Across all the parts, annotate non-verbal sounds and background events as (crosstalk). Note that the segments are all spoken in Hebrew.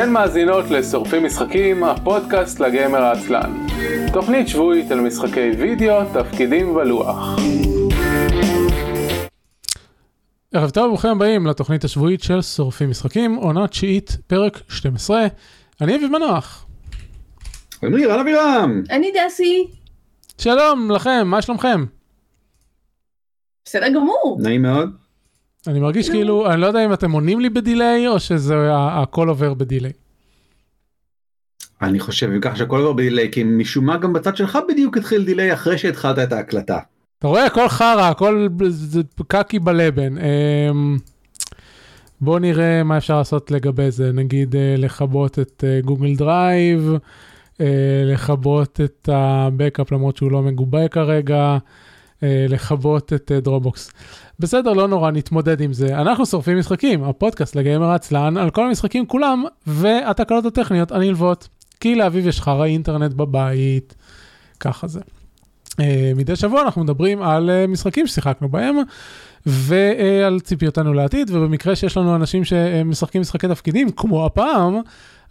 אתן מאזינות לשורפים משחקים, הפודקאסט לגמר העצלן. תוכנית שבועית על משחקי וידאו, תפקידים ולוח. ערב טוב וברוכים הבאים לתוכנית השבועית של שורפים משחקים, עונה תשיעית, פרק 12. אני אביב מנוח. אני רן אבירם. אני דסי. שלום לכם, מה שלומכם? בסדר גמור. נעים מאוד. אני מרגיש כאילו, אני לא יודע אם אתם עונים לי ב delay או שזה הכל עובר ב delay. אני חושב אם ככה שהכל עובר ב delay כי משום מה גם בצד שלך בדיוק התחיל delay אחרי שהתחלת את ההקלטה. אתה רואה, הכל חרא, הכל קקי בלבן. אמ, בואו נראה מה אפשר לעשות לגבי זה, נגיד אה, לכבות את אה, Google Drive, אה, לכבות את ה backup למרות שהוא לא מגובה כרגע, לכבות את Dropbox. בסדר, לא נורא, נתמודד עם זה. אנחנו שורפים משחקים, הפודקאסט לגיימר עצלן, על כל המשחקים כולם, והתקלות הטכניות הנלוות. כי לאביב יש חרא אינטרנט בבית, ככה זה. אה, מדי שבוע אנחנו מדברים על אה, משחקים ששיחקנו בהם ועל ציפיותינו לעתיד ובמקרה שיש לנו אנשים שמשחקים משחקי תפקידים כמו הפעם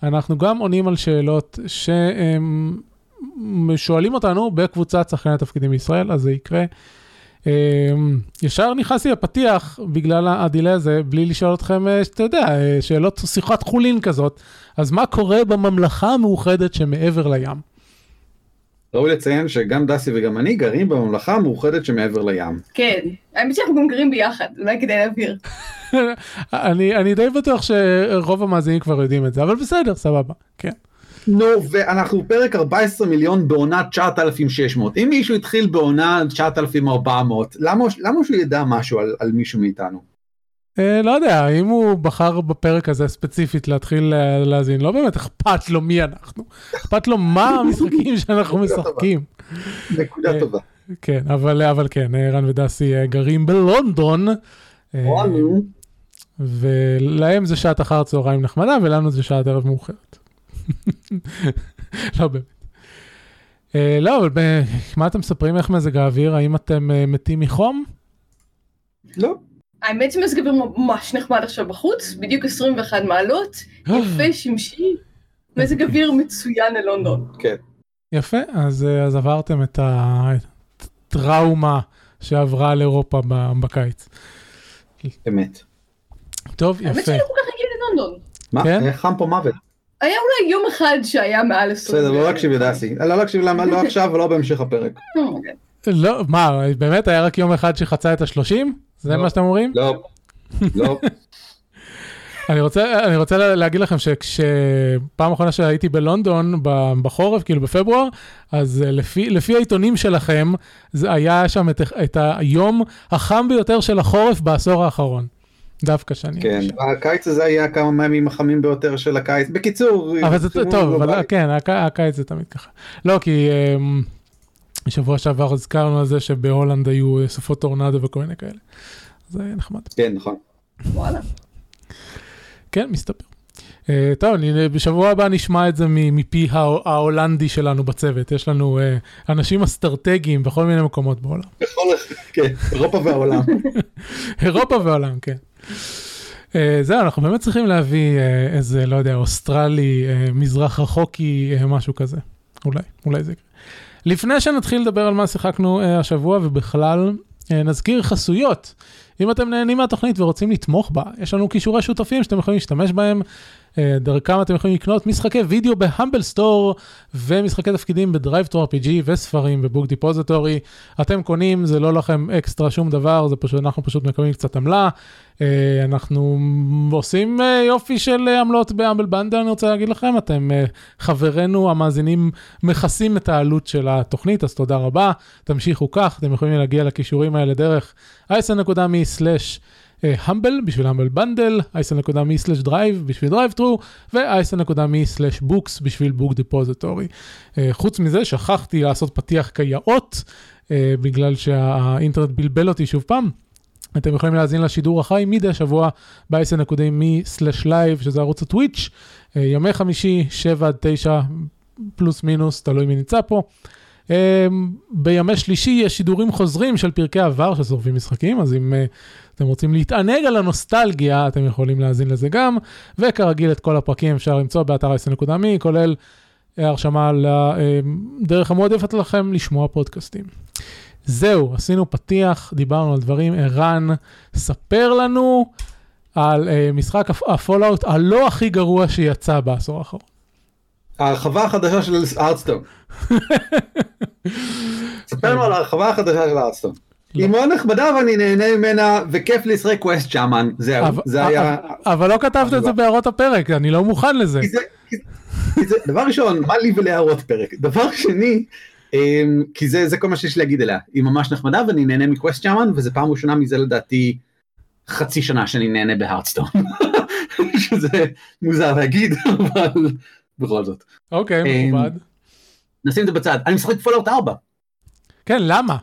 אנחנו גם עונים על שאלות ששואלים אותנו בקבוצת שחקני התפקידים בישראל אז זה יקרה. Uh, ישר נכנסתי לפתיח בגלל הדילי הזה בלי לשאול אתכם uh, אתה יודע uh, שאלות שיחת חולין כזאת אז מה קורה בממלכה המאוחדת שמעבר לים. ראוי לציין שגם דסי וגם אני גרים בממלכה המאוחדת שמעבר לים. כן, האמת שאנחנו גם גרים ביחד, אולי כדאי להבהיר. (laughs) אני, אני די בטוח שרוב המאזינים כבר יודעים את זה, אבל בסדר, סבבה, כן. נו, ואנחנו פרק 14 מיליון בעונה 9,600. אם מישהו התחיל בעונה 9,400, למה, למה שהוא ידע משהו על, על מישהו מאיתנו? אה, לא יודע, אם הוא בחר בפרק הזה ספציפית להתחיל אה, להאזין, לא באמת אכפת לו מי אנחנו, אכפת לו מה (laughs) המשחקים שאנחנו משחקים. נקודה אה, טובה. כן, אבל, אבל כן, אה, רן ודסי אה, גרים בלונדון. אה, וואנו. ולהם זה שעת אחר צהריים נחמדה, ולנו זה שעת ערב מאוחרת. לא באמת. אה, לא, אבל ב- מה אתם מספרים איך מזג האוויר? האם אתם אה, מתים מחום? לא. האמת שמזג אוויר ממש נחמד עכשיו בחוץ, בדיוק 21 מעלות, יפה, שמשי, מזג אוויר מצוין ללונדון. כן. יפה, אז, אה, אז עברתם את הטראומה שעברה על אירופה ב- בקיץ. אמת. טוב, האמת יפה. שאני לא כל כך רגיל ללונדון. מה? כן? אה, חם פה מוות. היה אולי יום אחד שהיה מעל 20. בסדר, לא להקשיב לדסי. לא להקשיב למה, לא עכשיו ולא בהמשך הפרק. לא, מה, באמת היה רק יום אחד שחצה את השלושים? זה לא. מה שאתם אומרים? לא. לא. (laughs) אני רוצה, אני רוצה לה- להגיד לכם שכשפעם אחרונה שהייתי בלונדון ב- בחורף, כאילו בפברואר, אז אה, לפי, לפי העיתונים שלכם, זה היה שם את, את היום החם ביותר של החורף בעשור האחרון. דווקא שאני... כן. הקיץ הזה היה כמה מהימים החמים ביותר של הקיץ. בקיצור. אבל זה טוב, אבל גלובלי. כן, הק- הקיץ זה תמיד ככה. לא, כי אמ, שבוע שעבר הזכרנו על זה שבהולנד היו אה, סופות טורנדו וכל מיני כאלה. זה נחמד. כן, נכון. וואלה. כן, מסתבר. Uh, טוב, אני, בשבוע הבא נשמע את זה מפי הה- ההולנדי שלנו בצוות. יש לנו uh, אנשים אסטרטגיים בכל מיני מקומות בעולם. בכל... כן, אירופה והעולם. (laughs) אירופה ועולם, כן. Uh, זהו, אנחנו באמת צריכים להביא uh, איזה, לא יודע, אוסטרלי, uh, מזרח רחוקי, uh, משהו כזה. אולי, אולי זה יקרה. לפני שנתחיל לדבר על מה שיחקנו uh, השבוע ובכלל, uh, נזכיר חסויות. אם אתם נהנים מהתוכנית ורוצים לתמוך בה, יש לנו קישורי שותפים שאתם יכולים להשתמש בהם. אה, דרכם אתם יכולים לקנות משחקי וידאו ב Humble Store ומשחקי תפקידים ב DriveThruRPG וספרים ב Book Depository. אתם קונים, זה לא לכם אקסטרה שום דבר, זה פשוט, אנחנו פשוט מקבלים קצת עמלה. אה, אנחנו עושים אה, יופי של עמלות ב Humble Bundle, אני רוצה להגיד לכם, אתם חברינו המאזינים מכסים את העלות של התוכנית, אז תודה רבה, תמשיכו כך, אתם יכולים להגיע לקישורים האלה דרך isn.me/humble בשביל Humble Bundle, isn.me/drive בשביל DriveThru, ו-isn.me/books בשביל Book Depository. חוץ מזה, שכחתי לעשות פתיח כיאות, אה, בגלל שהאינטרנט בלבל אותי שוב פעם. אתם יכולים להאזין לשידור החי מדי שבוע ב-isn.me/live, שזה ערוץ ה Twitch, אה, ימי חמישי, 7 עד 9 פלוס מינוס, תלוי מי נמצא פה. בימי שלישי יש שידורים חוזרים של פרקי עבר של שורפים משחקים, אז אם אתם רוצים להתענג על הנוסטלגיה, אתם יכולים להאזין לזה גם, וכרגיל את כל הפרקים אפשר למצוא באתר ה-10.מי, כולל הרשמה לדרך המועדפת לכם לשמוע פודקאסטים. זהו, עשינו פתיח, דיברנו על דברים. ערן, ספר לנו על אה, משחק ה Fallout הלא הכי גרוע שיצא בעשור האחרון. ההרחבה החדשה של Hearthstone. (laughs) ספר לנו על ההרחבה החדשה של Hearthstone. היא מאוד נחמדה ואני נהנה ממנה וכיף לשחק quest shaman זהו זה היה אבל לא כתבת את זה בהערות הפרק אני לא מוכן לזה. דבר ראשון מה לי ולהערות פרק דבר שני אמ, כי זה זה כל מה שיש להגיד עליה היא ממש נחמדה ואני נהנה מ quest shaman וזה פעם ראשונה מזה לדעתי חצי שנה שאני נהנה ב Hearthstone (laughs) שזה מוזר להגיד (laughs) אבל בכל זאת. אוקיי אמ, מכובד. נשים את זה בצד אני משחק Fallout 4. כן למה?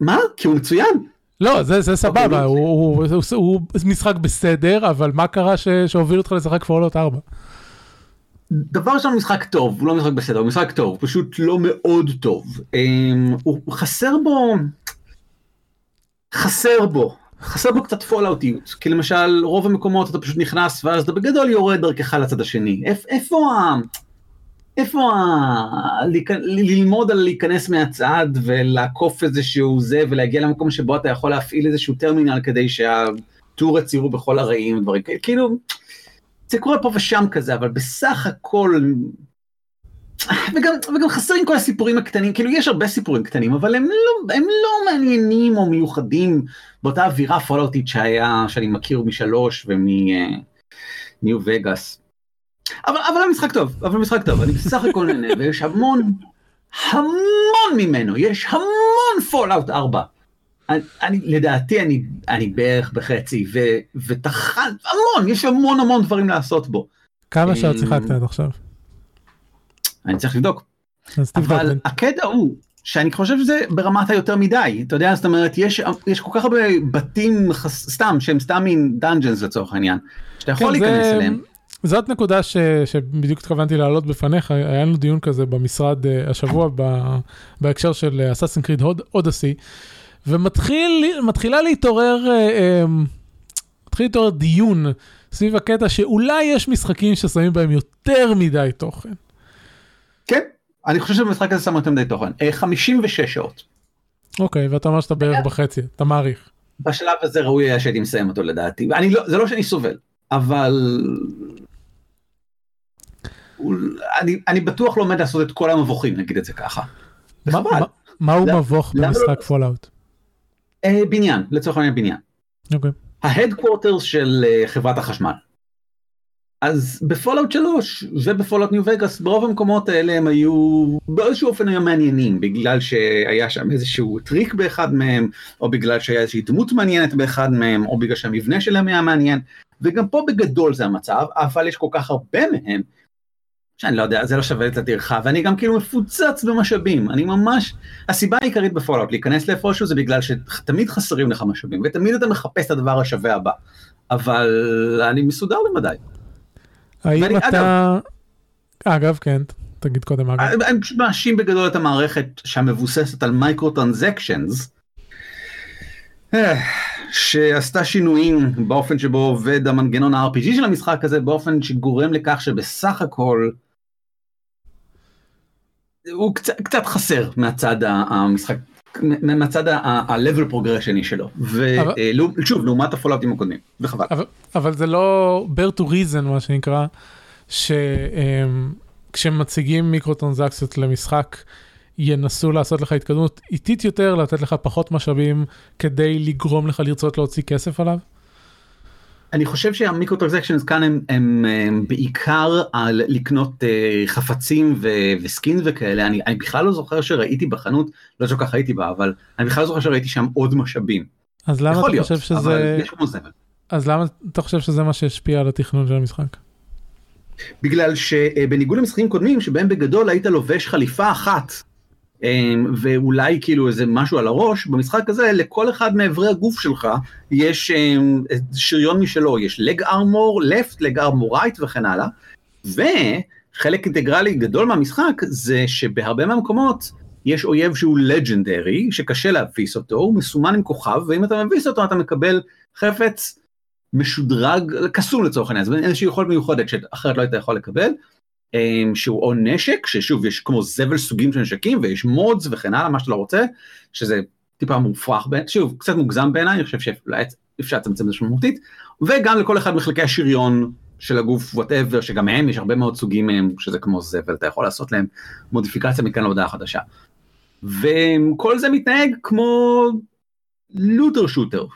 מה? כי הוא מצוין. לא, זה, זה סבבה, אוקיי, הוא, הוא, משחק בסדר, אבל מה קרה שהוביל אותך לשחק Fallout 4? דבר ראשון משחק טוב, הוא לא משחק בסדר, הוא משחק טוב, פשוט לא מאוד טוב. אמ, הוא חסר בו, חסר בו, חסר בו קצת פולאוטיות, כי למשל רוב המקומות אתה פשוט נכנס ואז אתה בגדול יורד דרכך לצד השני. איפה ה... איפה ה... ללמוד על להיכנס מהצד ולעקוף איזשהו זה ולהגיע למקום שבו אתה יכול להפעיל איזשהו טרמינל כדי שהטור יצירו בכל הרעים ודברים כאלה, כאילו זה קורה פה ושם כזה אבל בסך הכל וגם, וגם חסרים כל הסיפורים הקטנים. כאילו יש הרבה סיפורים קטנים אבל הם לא, הם לא מעניינים או מיוחדים. באותה אווירה פולאוטית שהיה שאני מכיר משלוש ומ New Vegas. אבל, אבל המשחק טוב, אבל המשחק טוב, אני בסך הכל נהנה, ויש המון, המון ממנו, יש המון Fallout 4. אני, אני, לדעתי אני, אני בערך בחצי, ו, ותחן, המון, יש המון המון דברים לעשות בו. כמה שעות שיחקת עד עכשיו? אני צריך לבדוק. אבל הקטע הוא, שאני חושב שזה ברמת היותר מדי, אתה יודע, זאת אומרת, יש, יש כל כך הרבה בתים סתם, שהם סתם מין דאנג'נס לצורך העניין, שאתה יכול כן, להיכנס זה... אליהם. זאת נקודה ש, שבדיוק התכוונתי להעלות בפניך, היה לנו דיון כזה במשרד uh, השבוע ב, בהקשר של אסאסין קריד אודסי, ומתחילה להתעורר, uh, um, מתחיל להתעורר דיון סביב הקטע שאולי יש משחקים ששמים בהם יותר מדי תוכן. כן, אני חושב שבמשחק הזה שם יותר מדי תוכן, 56 אה, שעות. אוקיי, ואתה אומר שאתה בערך בחצי, אתה מעריך. בשלב הזה ראוי היה שהייתי מסיים אותו לדעתי, ואני לא, זה לא שאני סובל, אבל אני, אני בטוח לא עומד לעשות את כל המבוכים נגיד את זה ככה. מה, מה, מהו מבוך במשחק לא... Fallout? אה, בניין, לצורך העניין בניין. אוקיי. ה headquarters של uh, חברת החשמל. אז ב Fallout 3 וב Fallout New Vegas ברוב המקומות האלה הם היו באיזשהו אופן היו מעניינים בגלל שהיה שם איזשהו טריק באחד מהם או בגלל שהיה איזושהי דמות מעניינת באחד מהם או בגלל שהמבנה שלהם היה מעניין וגם פה בגדול זה המצב אבל יש כל כך הרבה מהם שאני לא יודע, זה לא שווה את הטרחה, ואני גם כאילו מפוצץ במשאבים, אני ממש, הסיבה העיקרית ב Fallout להיכנס לאיפשהו זה בגלל שתמיד חסרים לך משאבים, ותמיד אתה מחפש את הדבר השווה הבא, אבל אני מסודר למדי. האם ואני, אתה... אגב, אגב, כן, תגיד קודם אגב. אני פשוט מאשים בגדול את המערכת שמבוססת על מייקרו טרנזקשנס, שעשתה שינויים באופן שבו עובד המנגנון ה-RPG של המשחק הזה באופן שגורם לכך שבסך הכל הוא קצת, קצת חסר מהצד המשחק, מהצד ה-level progression שלו, ושוב אה, לעומת הפולאאוטים הקודמים, וחבל. אבל, אבל זה לא bear to reason מה שנקרא, שכשמציגים מיקרו טרנזקציות למשחק, ינסו לעשות לך התקדמות איטית יותר, לתת לך פחות משאבים כדי לגרום לך לרצות להוציא כסף עליו? אני חושב שהמיקרו טרנזקשנס כאן הם, הם, הם בעיקר על לקנות uh, חפצים ו, וסקין וכאלה, אני, אני בכלל לא זוכר שראיתי בחנות, לא כל כך הייתי בה, אבל אני בכלל לא זוכר שראיתי שם עוד משאבים. אז למה אתה להיות, חושב שזה... אז למה אתה חושב שזה מה שהשפיע על התכנון של המשחק? בגלל שבניגוד למשחקים קודמים שבהם בגדול היית לובש חליפה אחת ואולי כאילו איזה משהו על הראש, במשחק הזה לכל אחד מאיברי הגוף שלך יש אמ, שריון משלו, יש לג ארמור לפט, לג ארמור רייט וכן הלאה, חלק אינטגרלי גדול מהמשחק זה שבהרבה מהמקומות יש אויב שהוא לג'נדרי, שקשה להביס אותו, הוא מסומן עם כוכב, ואם אתה מביס אותו אתה מקבל חפץ משודרג, קסום לצורך העניין, אומרת איזושהי יכולת מיוחדת שאחרת לא היית יכול לקבל, אמ, שהוא או נשק, ששוב יש כמו זבל סוגים של נשקים, ויש מודס וכן הלאה, מה שאתה לא רוצה, שזה טיפה מופרך, שוב, קצת מוגזם בעיניי, אני חושב שאולי אפשר לצמצם את זה משמעותית, וגם לכל אחד מחלקי השריון של הגוף whatever, שגם מהם יש הרבה מאוד סוגים מהם, שזה כמו זבל, אתה יכול לעשות להם מודיפיקציה מכאן להודעה חדשה. וכל זה מתנהג כמו looter shooter.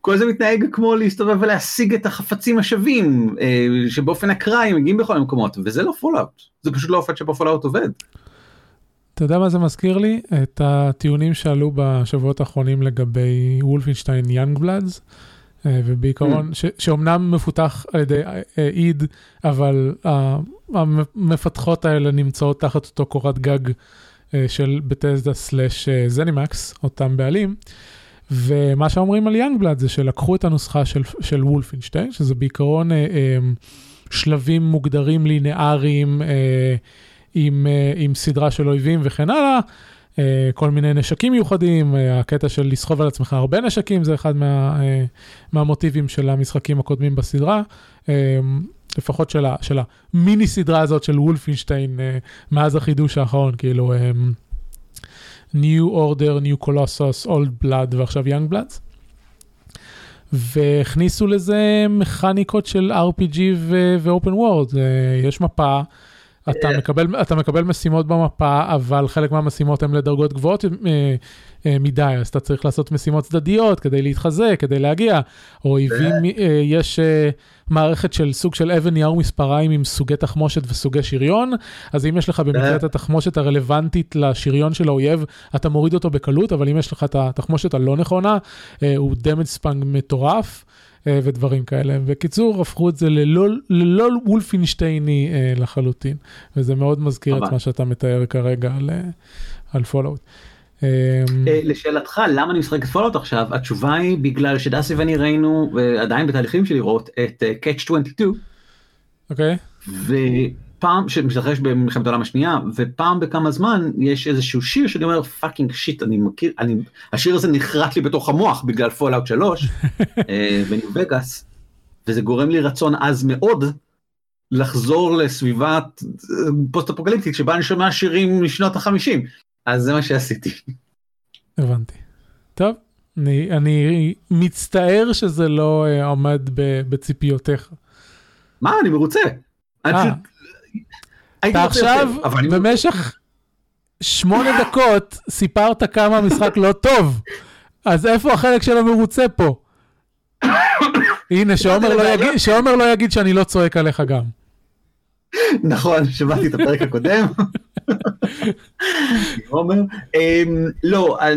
כל זה מתנהג כמו להסתובב ולהשיג את החפצים השווים, אה, שבאופן אקראי מגיעים בכל המקומות, וזה לא Fallout, זה פשוט לא אופן שבו Fallout עובד. אתה יודע מה זה מזכיר לי? את הטיעונים שעלו בשבועות האחרונים לגבי Wolfenstein Youngblood, אה, ובעיקרון, mm. שאומנם מפותח על ידי איד, אבל המפתחות האלה נמצאות תחת אותו קורת גג אה, של בטזדה סלאש זנימקס, אותם בעלים. ומה שאומרים על יאנגבלאד זה שלקחו את הנוסחה של, של וולפינשטיין, שזה בעיקרון אה, אה, שלבים מוגדרים לינאריים אה, עם, אה, עם סדרה של אויבים וכן הלאה, אה, כל מיני נשקים מיוחדים, אה, הקטע של לסחוב על עצמך הרבה נשקים זה אחד מה, אה, מהמוטיבים של המשחקים הקודמים בסדרה. אה, לפחות של, של המיני סדרה הזאת של וולפינשטיין אה, מאז החידוש האחרון, כאילו אה, New Order, New Colossus, Old Blood ועכשיו Young Bloods. והכניסו לזה מכניקות של RPG ו-open world, יש מפה, אתה מקבל, אתה מקבל משימות במפה, אבל חלק מהמשימות הן לדרגות גבוהות אה, אה, מדי, אז אתה צריך לעשות משימות צדדיות כדי להתחזק, כדי להגיע. או אויבים, אה, יש מערכת של סוג של אבן נייר מספריים עם סוגי תחמושת וסוגי שריון, אז אם יש לך במקרה את התחמושת הרלוונטית לשריון של האויב, אתה מוריד אותו בקלות, אבל אם יש לך את התחמושת הלא נכונה, הוא damage sponge מטורף. ודברים כאלה. בקיצור, הפכו את זה ללא, וולפינשטייני לחלוטין, וזה מאוד מזכיר את מה שאתה מתאר כרגע על, על Fallout. אמ, אה, לשאלתך למה אני משחק את Fallout עכשיו התשובה היא בגלל שדסי ואני ראינו ועדיין בתהליכים של לראות את uh, Catch 22. אוקיי. ופעם שמתרחש במלחמת העולם השנייה ופעם בכמה זמן יש איזשהו שיר שאני אומר fucking shit אני מכיר אני השיר הזה נחרט לי בתוך המוח בגלל Fallout (laughs) 3 ו New Vegas וזה גורם לי רצון עז מאוד לחזור לסביבת פוסט אפוקליפטית שבה אני שומע שירים משנות החמישים אז זה מה שעשיתי. הבנתי. טוב, אני, אני מצטער שזה לא uh, עומד בציפיותיך. מה, אני מרוצה. אה. אתה עכשיו במשך שמונה דקות סיפרת כמה המשחק לא טוב, אז איפה החלק של המרוצה פה? הנה, שעומר לא, יגיד, שעומר לא יגיד שאני לא צועק עליך גם. נכון, שמעתי את הפרק הקודם. אמ, לא, אה,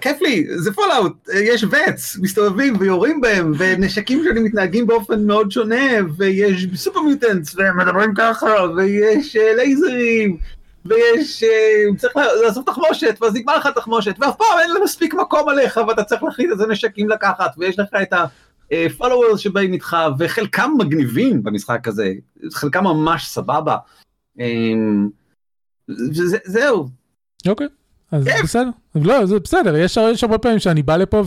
כיף לי, זה Fallout, יש VATS, מסתובבים ויורים בהם, ונשקים שונים מתנהגים באופן מאוד שונה, ויש super mutants, ומדברים ככה, ויש אה, לייזרים, ויש, אה, צריך לעשות תחמושת, ואז נגמר לך תחמושת, ואף פעם אין מספיק מקום עליך, ואתה צריך להחליט איזה נשקים לקחת, ויש לך את ה... followers שבאים איתך, וחלקם מגניבים במשחק הזה, חלקם ממש סבבה. אמ, זהו. אוקיי, אז בסדר. לא, זה בסדר, יש, יש הרבה פעמים שאני בא לפה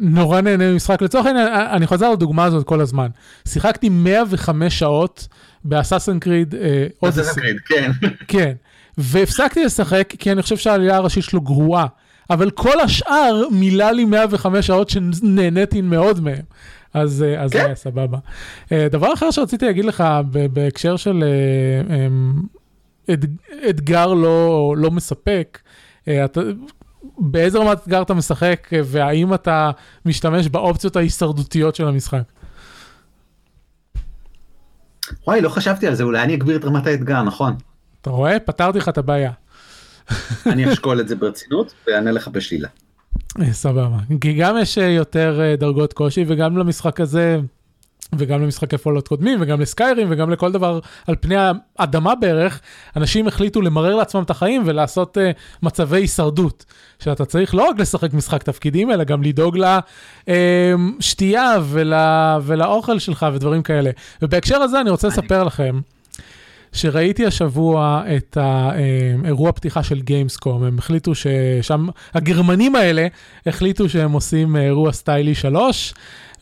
ונורא נהנה ממשחק. לצורך העניין, אני חוזר לדוגמה הזאת כל הזמן. שיחקתי 105 שעות ב Assassin's Creed Odyssey. Assassin's Creed, כן. (laughs) כן, והפסקתי לשחק כי אני חושב שהעלילה הראשית שלו גרועה. אבל כל השאר מילא לי 105 שעות שנהניתי מאוד מהם. אז, אז כן? זה היה סבבה. אה, דבר אחר שרציתי להגיד לך בהקשר של אה, אמ, אתגר לא, לא מספק, אה, אתה, באיזה רמת אתגר אתה משחק והאם אתה משתמש באופציות ההישרדותיות של המשחק? וואי, לא חשבתי על זה, אולי אני אגביר את רמת האתגר, נכון. אתה רואה? פתרתי לך את הבעיה. אני אשקול את זה ברצינות ואענה לך בשלילה. אה, סבבה. כי גם יש אה, יותר אה, דרגות קושי וגם למשחק הזה וגם למשחקי פולות קודמים וגם לסקיירים וגם לכל דבר על פני האדמה בערך, אנשים החליטו למרר לעצמם את החיים ולעשות uh, מצבי הישרדות. שאתה צריך לא רק לשחק משחק תפקידים, אלא גם לדאוג לשתייה ול, ולאוכל שלך ודברים כאלה. ובהקשר הזה אני רוצה לספר לכם שראיתי השבוע את האירוע פתיחה של גיימסקום, הם החליטו ששם, הגרמנים האלה החליטו שהם עושים אירוע סטיילי 3,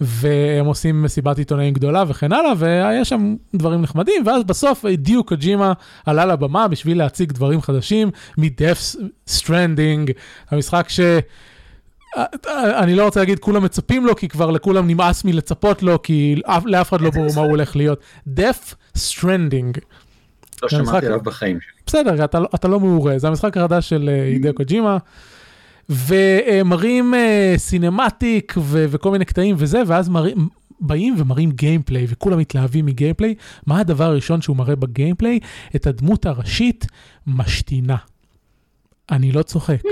והם עושים מסיבת עיתונאים גדולה וכן הלאה, והיה שם דברים נחמדים, ואז בסוף דיו קוג'ימה עלה לבמה בשביל להציג דברים חדשים מ-Death Stranding, המשחק ש... אני לא רוצה להגיד כולם מצפים לו, כי כבר לכולם נמאס מלצפות לו, כי לאף אחד לא ברור מה הוא הולך להיות. Death Stranding. לא שמעתי עליו בחיים שלי. בסדר, אתה, אתה לא מעורה, זה המשחק החדש של הידאו קוג'ימה. ומראים cinematic וכל מיני קטעים וזה, ואז מראים, באים ומראים gameplay, וכולם מתלהבים מ gameplay. מה הדבר הראשון שהוא מראה ב gameplay? את הדמות הראשית משתינה. אני לא צוחק. Hmm.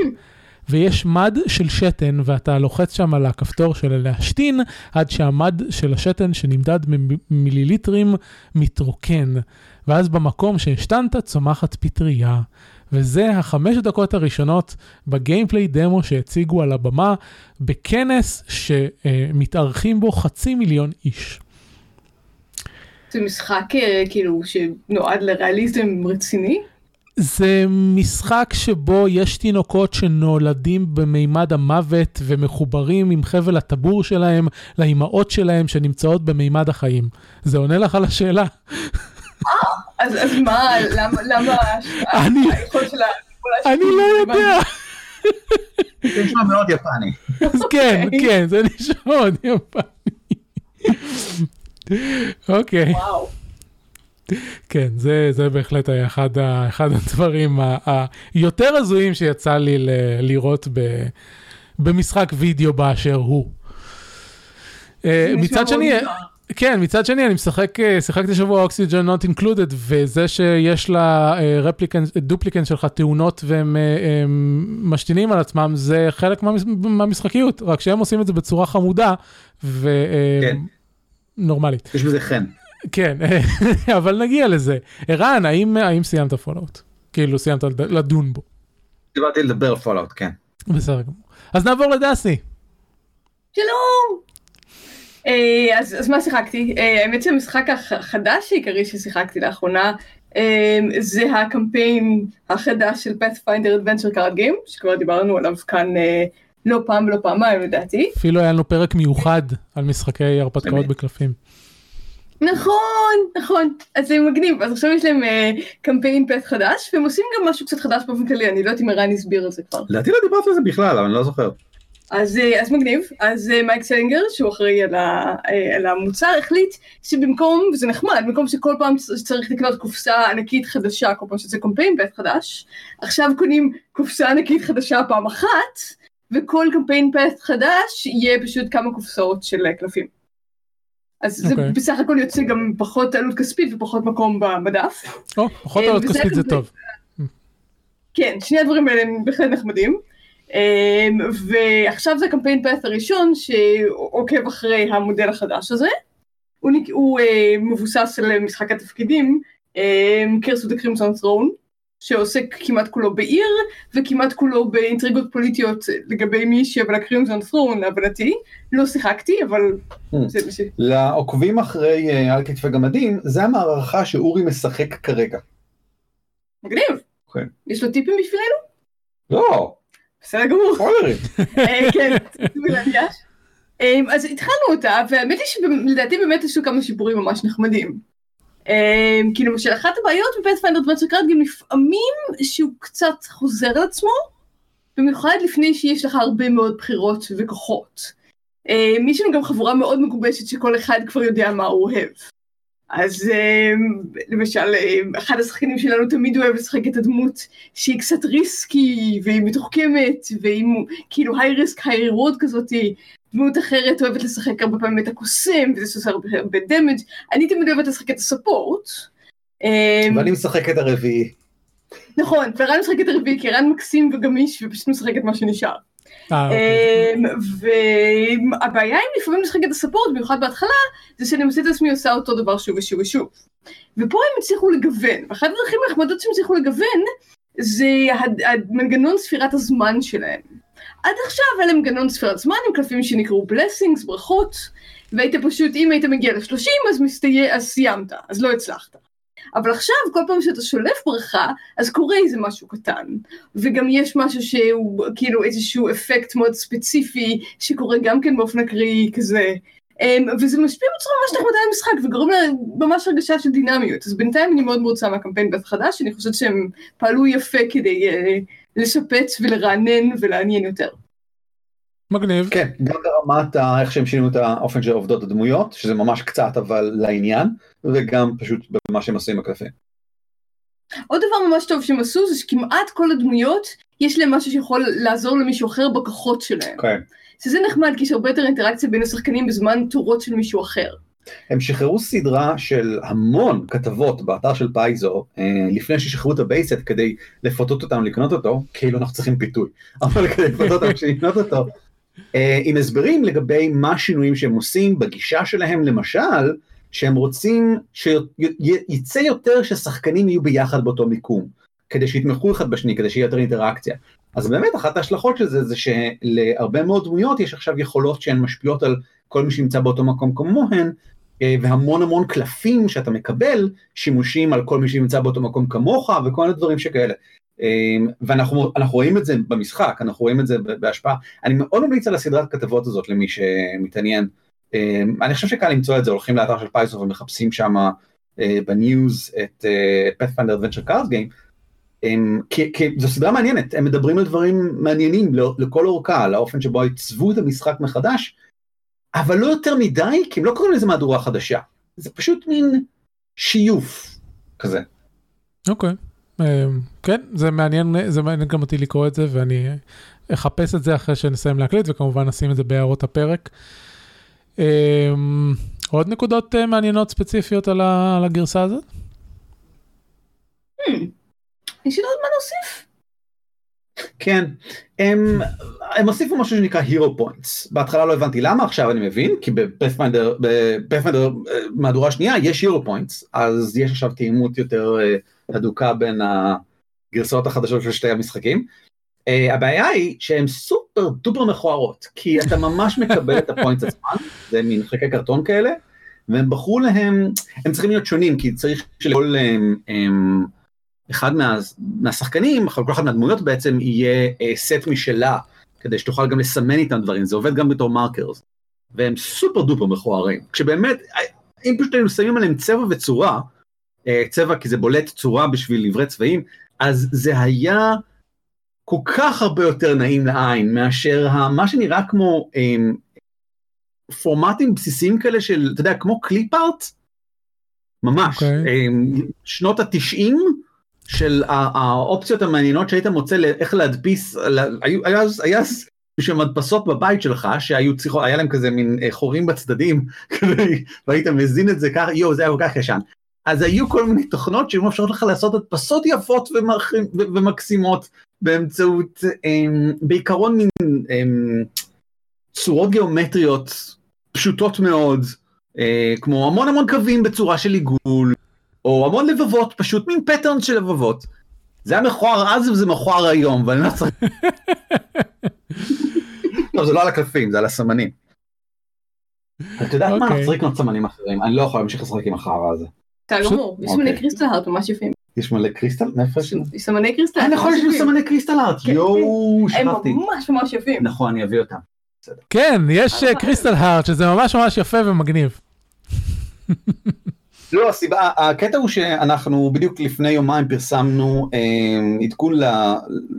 ויש מד של שתן, ואתה לוחץ שם על הכפתור של להשתין, עד שהמד של השתן שנמדד במיליליטרים מתרוקן. ואז במקום שהשתנת צומחת פטריה. וזה החמש דקות הראשונות בגיימפליי דמו שהציגו על הבמה בכנס שמתארחים בו חצי מיליון איש. זה משחק אה, כאילו שנועד לריאליזם רציני? זה משחק שבו יש תינוקות שנולדים במימד המוות ומחוברים עם חבל הטבור שלהם לאימהות שלהם שנמצאות במימד החיים. זה עונה לך על השאלה. אז מה, למה, למה, אני לא יודע. זה נשמע מאוד יפני. אז כן, אוקיי. כן, זה נשמע מאוד יפני. אוקיי. וואו. כן, זה, זה בהחלט היה אחד, ה, אחד הדברים היותר הזויים שיצא לי ל, לראות ב, במשחק וידאו באשר הוא. אה, מצד שני, כן, מצד שני אני משחק, אה, שיחקתי שבוע Oxygen Not Included, וזה שיש לה replicant, אה, duplicant שלך תאונות והם משתינים על עצמם, זה חלק מה, מהמשחקיות, רק שהם עושים את זה בצורה חמודה ונורמלית. כן. יש בזה חן. כן, (laughs) אבל נגיע לזה. ערן, האם, האם סיימת Fallout? כאילו סיימת לדון בו. דיברתי לדבר על Fallout, כן. בסדר גמור. אז נעבור לדסי. שלום. אה, אז, אז מה שיחקתי? אה, האמת שהמשחק החדש העיקרי ששיחקתי לאחרונה אה, זה הקמפיין החדש של Pathfinder Adventure Card Game, שכבר דיברנו עליו כאן לא פעם ולא פעמיים לדעתי. אפילו היה לנו פרק מיוחד על משחקי הרפתקאות בקלפים. נכון, נכון, אז זה מגניב, אז עכשיו יש להם קמפיין פט חדש, והם עושים גם משהו קצת חדש באופן כללי, אני לא יודעת אם ערן הסביר את זה כבר. לדעתי לא דיברת על זה בכלל, אבל אני לא זוכר. אז, uh, אז מגניב, אז uh, מייק סלינגר, שהוא אחראי על, ה, uh, על המוצר, החליט שבמקום, וזה נחמד, במקום שכל פעם צריך לקנות קופסה ענקית חדשה, כל פעם שזה קמפיין פט חדש, עכשיו קונים קופסה ענקית חדשה פעם אחת, וכל קמפיין פט חדש יהיה פשוט כמה קופסאות של קלפים. אז okay. זה אוקיי. בסך הכל יוצא גם פחות עלות כספית ופחות מקום במדף. או, oh, פחות עלות כספית זה טוב. כן, שני הדברים האלה הם בהחלט נחמדים. אמ, ועכשיו זה הקמפיין פאט הראשון שעוקב אחרי המודל החדש הזה. הוא, הוא uh, מבוסס על משחק התפקידים, קרס ודה קרימסון ת'רון, שעוסק כמעט כולו בעיר וכמעט כולו באינטריגות פוליטיות לגבי מי ישב על הקרימזון ת'רון להבנתי לא שיחקתי אבל hmm. זה מה ש... לעוקבים אחרי אה, על כתפי גמדים זה המערכה שאורי משחק כרגע. מגניב. כן. יש לו טיפים בשבילנו? לא. בסדר גמור. אה, כן, אה, אז התחלנו אותה והאמת היא שלדעתי באמת עשו כמה שיפורים ממש נחמדים. Um, כי למשל אחת הבעיות ב-Pathfinder Adventure Card Game לפעמים שהוא קצת חוזר על עצמו, במיוחד לפני שיש לך הרבה מאוד בחירות וכוחות. Um, יש לנו גם חבורה מאוד מגובשת שכל אחד כבר יודע מה הוא אוהב. אז um, למשל אחד השחקנים שלנו תמיד אוהב לשחק את הדמות שהיא קצת ריסקי והיא מתוחכמת והיא כאילו היי ריסק היי ריורד כזאתי דמות אחרת אוהבת לשחק הרבה פעמים את הקוסם, וזה שעושה הרבה דמג', אני תמיד אוהבת לשחק את הספורט. אמ, ואני משחק את הרביעי. נכון, ורן משחק את הרביעי, כי רן מקסים וגמיש, ופשוט משחק את מה שנשאר. אה, אוקיי. אמ, והבעיה עם לפעמים לשחק את הספורט, במיוחד בהתחלה, זה שאני מוצאת את עצמי עושה אותו דבר שוב ושוב ושוב. ופה הם הצליחו לגוון, ואחת הדרכים הנחמדות שהם הצליחו לגוון, זה המנגנון ספירת הזמן שלהם. עד עכשיו היה להם מנגנון ספירת זמן עם קלפים שנקראו בלסינגס, ברכות, והיית פשוט, אם היית מגיע לשלושים אז מסתייע, אז סיימת, אז לא הצלחת. אבל עכשיו כל פעם שאתה שולף ברכה אז קורה איזה משהו קטן. וגם יש משהו שהוא כאילו איזשהו אפקט מאוד ספציפי שקורה גם כן באופן אקראי כזה. אמ, וזה משפיע בצורה ממש נחמדה על המשחק וגורם לממש הרגשה של דינמיות. אז בינתיים אני מאוד מרוצה מהקמפיין בית חדש אני חושבת שהם פעלו יפה כדי uh, לשפץ ולרענן ולעניין יותר. מגניב. כן, גם ברמת איך שהם שינו את האופן של עובדות הדמויות, שזה ממש קצת אבל לעניין, וגם פשוט במה שהם עושים בקלפים. עוד דבר ממש טוב שהם עשו זה שכמעט כל הדמויות יש להם משהו שיכול לעזור למישהו אחר בכוחות שלהם. כן. שזה נחמד כי יש הרבה יותר אינטראקציה בין השחקנים בזמן תורות של מישהו אחר. הם שחררו סדרה של המון כתבות באתר של פייזו אה, לפני ששחררו את הבייסט כדי לפתות אותנו לקנות אותו, כאילו אנחנו צריכים פיתוי, אבל כדי לפתות אותנו לקנות (laughs) אותו, עם הסברים לגבי מה השינויים שהם עושים בגישה שלהם, למשל, שהם רוצים שיצא יותר ששחקנים יהיו ביחד באותו מיקום, כדי שיתמכו אחד בשני, כדי שיהיה יותר אינטראקציה. אז באמת אחת ההשלכות של זה זה שלהרבה מאוד דמויות יש עכשיו יכולות שהן משפיעות על כל מי שנמצא באותו מקום כמוהן, אה, והמון המון קלפים שאתה מקבל שימושים על כל מי שנמצא באותו מקום כמוך וכל מיני דברים שכאלה. אה, ואנחנו רואים את זה במשחק, אנחנו רואים את זה בהשפעה. אני מאוד ממליץ על הסדרת כתבות הזאת למי שמתעניין. אה, אני חושב שקל למצוא את זה, הולכים לאתר של פייסו ומחפשים שם בניוז את Cards Game. כי, כי זו סדרה מעניינת, הם מדברים על דברים מעניינים לכל אורכה, על האופן שבו עיצבו את המשחק מחדש, אבל לא יותר מדי, כי הם לא קוראים לזה מהדורה חדשה. זה פשוט מין שיוף כזה. אוקיי. Okay. אמ, כן, זה מעניין, זה מעניין גם אותי לקרוא את זה, ואני אחפש את זה אחרי שנסיים להקליט, וכמובן נשים את זה בהערות הפרק. אמ, עוד נקודות אה, מעניינות ספציפיות על הגרסה הזאת? Hmm. יש לי עוד מה להוסיף? כן, הם, הם הוסיפו משהו שנקרא Hero Points. בהתחלה לא הבנתי למה, עכשיו אני מבין, כי בפאת'פיינדר, בפאת'פיינדר אה, מהדורה שנייה יש Hero Points, אז יש עכשיו תאימות יותר אה, הדוקה בין הגרסאות החדשות של שתי המשחקים. Uh, הבעיה היא שהן super duper מכוערות, כי אתה ממש מקבל את ה-points עצמם, זה מין חלקי קרטון כאלה, והם בחרו להם, הם צריכים להיות שונים, כי צריך שלכל... הם, הם, אחד מה, מהשחקנים, כל אחד מהדמויות בעצם יהיה אה, סט משלה, כדי שתוכל גם לסמן איתם דברים, זה עובד גם בתור markers. והם super duper מכוערים, כשבאמת, אה, אם פשוט היינו שמים עליהם צבע וצורה, אה, צבע כי זה בולט צורה בשביל עברי צבעים, אז זה היה כל כך הרבה יותר נעים לעין מאשר מה שנראה כמו אה, פורמטים בסיסיים כאלה של, אתה יודע, כמו קליפ ארט, ממש, okay. אוקיי. אה, שנות התשעים, של האופציות המעניינות שהיית מוצא לאיך להדפיס, היה אז בשביל (laughs) מדפסות בבית שלך שהיו צריכות, היה להם כזה מין אה, חורים בצדדים, (laughs) והיית מזין את זה ככה, יואו זה היה כל כך ישן. אז היו כל מיני תוכנות שהיו מאפשרות לך לעשות הדפסות יפות ומקסימות באמצעות אמ, בעיקרון מין אמ, צורות גיאומטריות פשוטות מאוד, אה, כמו המון המון קווים בצורה של עיגול, או המון לבבות, פשוט מין פטרן של לבבות. זה היה מכוער אז וזה מכוער היום, ואני לא צריך... (laughs) לא, זה לא על הקלפים, זה על הסמנים. את יודעת מה, אנחנו צריכים לקנות סמנים אחרים, אני לא יכול להמשיך לשחק עם החרא הזה. בסדר גמור, יש מלא קריסטל הארט ממש יפים. יש מלא קריסטל? מאיפה יש? סמני קריסטל. אה, נכון, יש סמני קריסטל הארט, יואו. שכחתי. הם ממש ממש יפים. נכון, אני אביא אותם. כן, יש קריסטל הארט, שזה ממש ממש יפה ומגניב. (laughs) לא, הסיבה, הקטע הוא שאנחנו בדיוק לפני יומיים פרסמנו אה, עדכון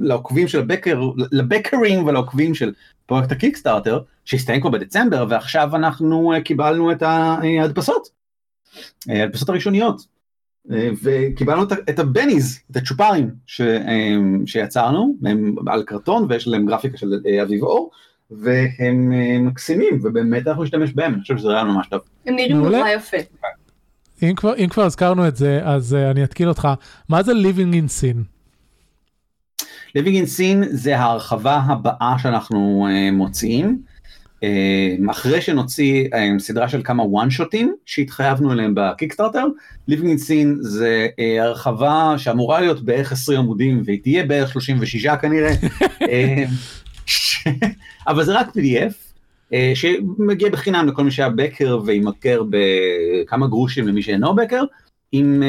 לעוקבים של הבקר, לבקרים ולעוקבים של פרויקט הקיקסטארטר, שהסתיים כבר בדצמבר, ועכשיו אנחנו אה, קיבלנו את ההדפסות, אה, ההדפסות הראשוניות, אה, וקיבלנו את, הבניז, את הצ'ופרים ש, אה, שיצרנו, הם על קרטון ויש להם גרפיקה של אה, אביב אור, והם אה, מקסימים, ובאמת אנחנו נשתמש בהם, אני חושב שזה רעיון ממש טוב. הם נראים נורא יפה. אם כבר, אם כבר הזכרנו את זה, אז uh, אני אתקיל אותך. מה זה Living in Sin? Living in Sin זה ההרחבה הבאה שאנחנו uh, מוציאים. Uh, אחרי שנוציא uh, סדרה של כמה one שוטים שהתחייבנו אליהם בקיקסטארטר, in Sin זה uh, הרחבה שאמורה להיות בערך 20 עמודים והיא תהיה בערך 36 כנראה, (laughs) אבל זה רק PDF. אה, שמגיע בחינם לכל מי שהיה בקר וימכר בכמה גרושים למי שאינו בקר, עם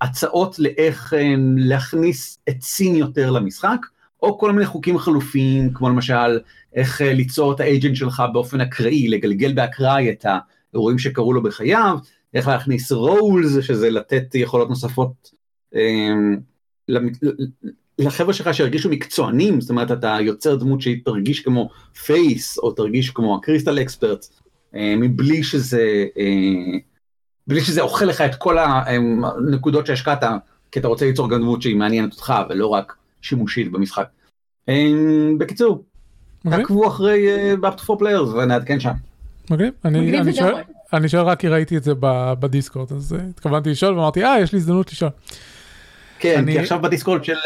הצעות לאיך להכניס את Sin יותר למשחק, או כל מיני חוקים חלופיים, כמו למשל איך uh, ליצור את ה-agent שלך באופן אקראי, לגלגל באקראי את האירועים שקרו לו בחייו, איך להכניס roles, שזה לתת יכולות נוספות um, לחבר'ה שלך שירגישו מקצוענים, זאת אומרת אתה יוצר דמות שהיא תרגיש כמו face, או תרגיש כמו ה-crystal expert, מבלי שזה... Uh, בלי שזה אוכל לך את כל הנקודות שהשקעת, כי אתה רוצה ליצור גם דמות שהיא מעניינת אותך ולא רק שימושית במשחק. בקיצור, אוקיי. תעקבו אחרי uh, up to 4 players ונעדכן שם. אוקיי, אני שואל רק כי ראיתי את זה בדיסקורד, אז אה, התכוונתי לשאול ואמרתי, אה, יש לי הזדמנות לשאול. כן, כי עכשיו בדיסקורד של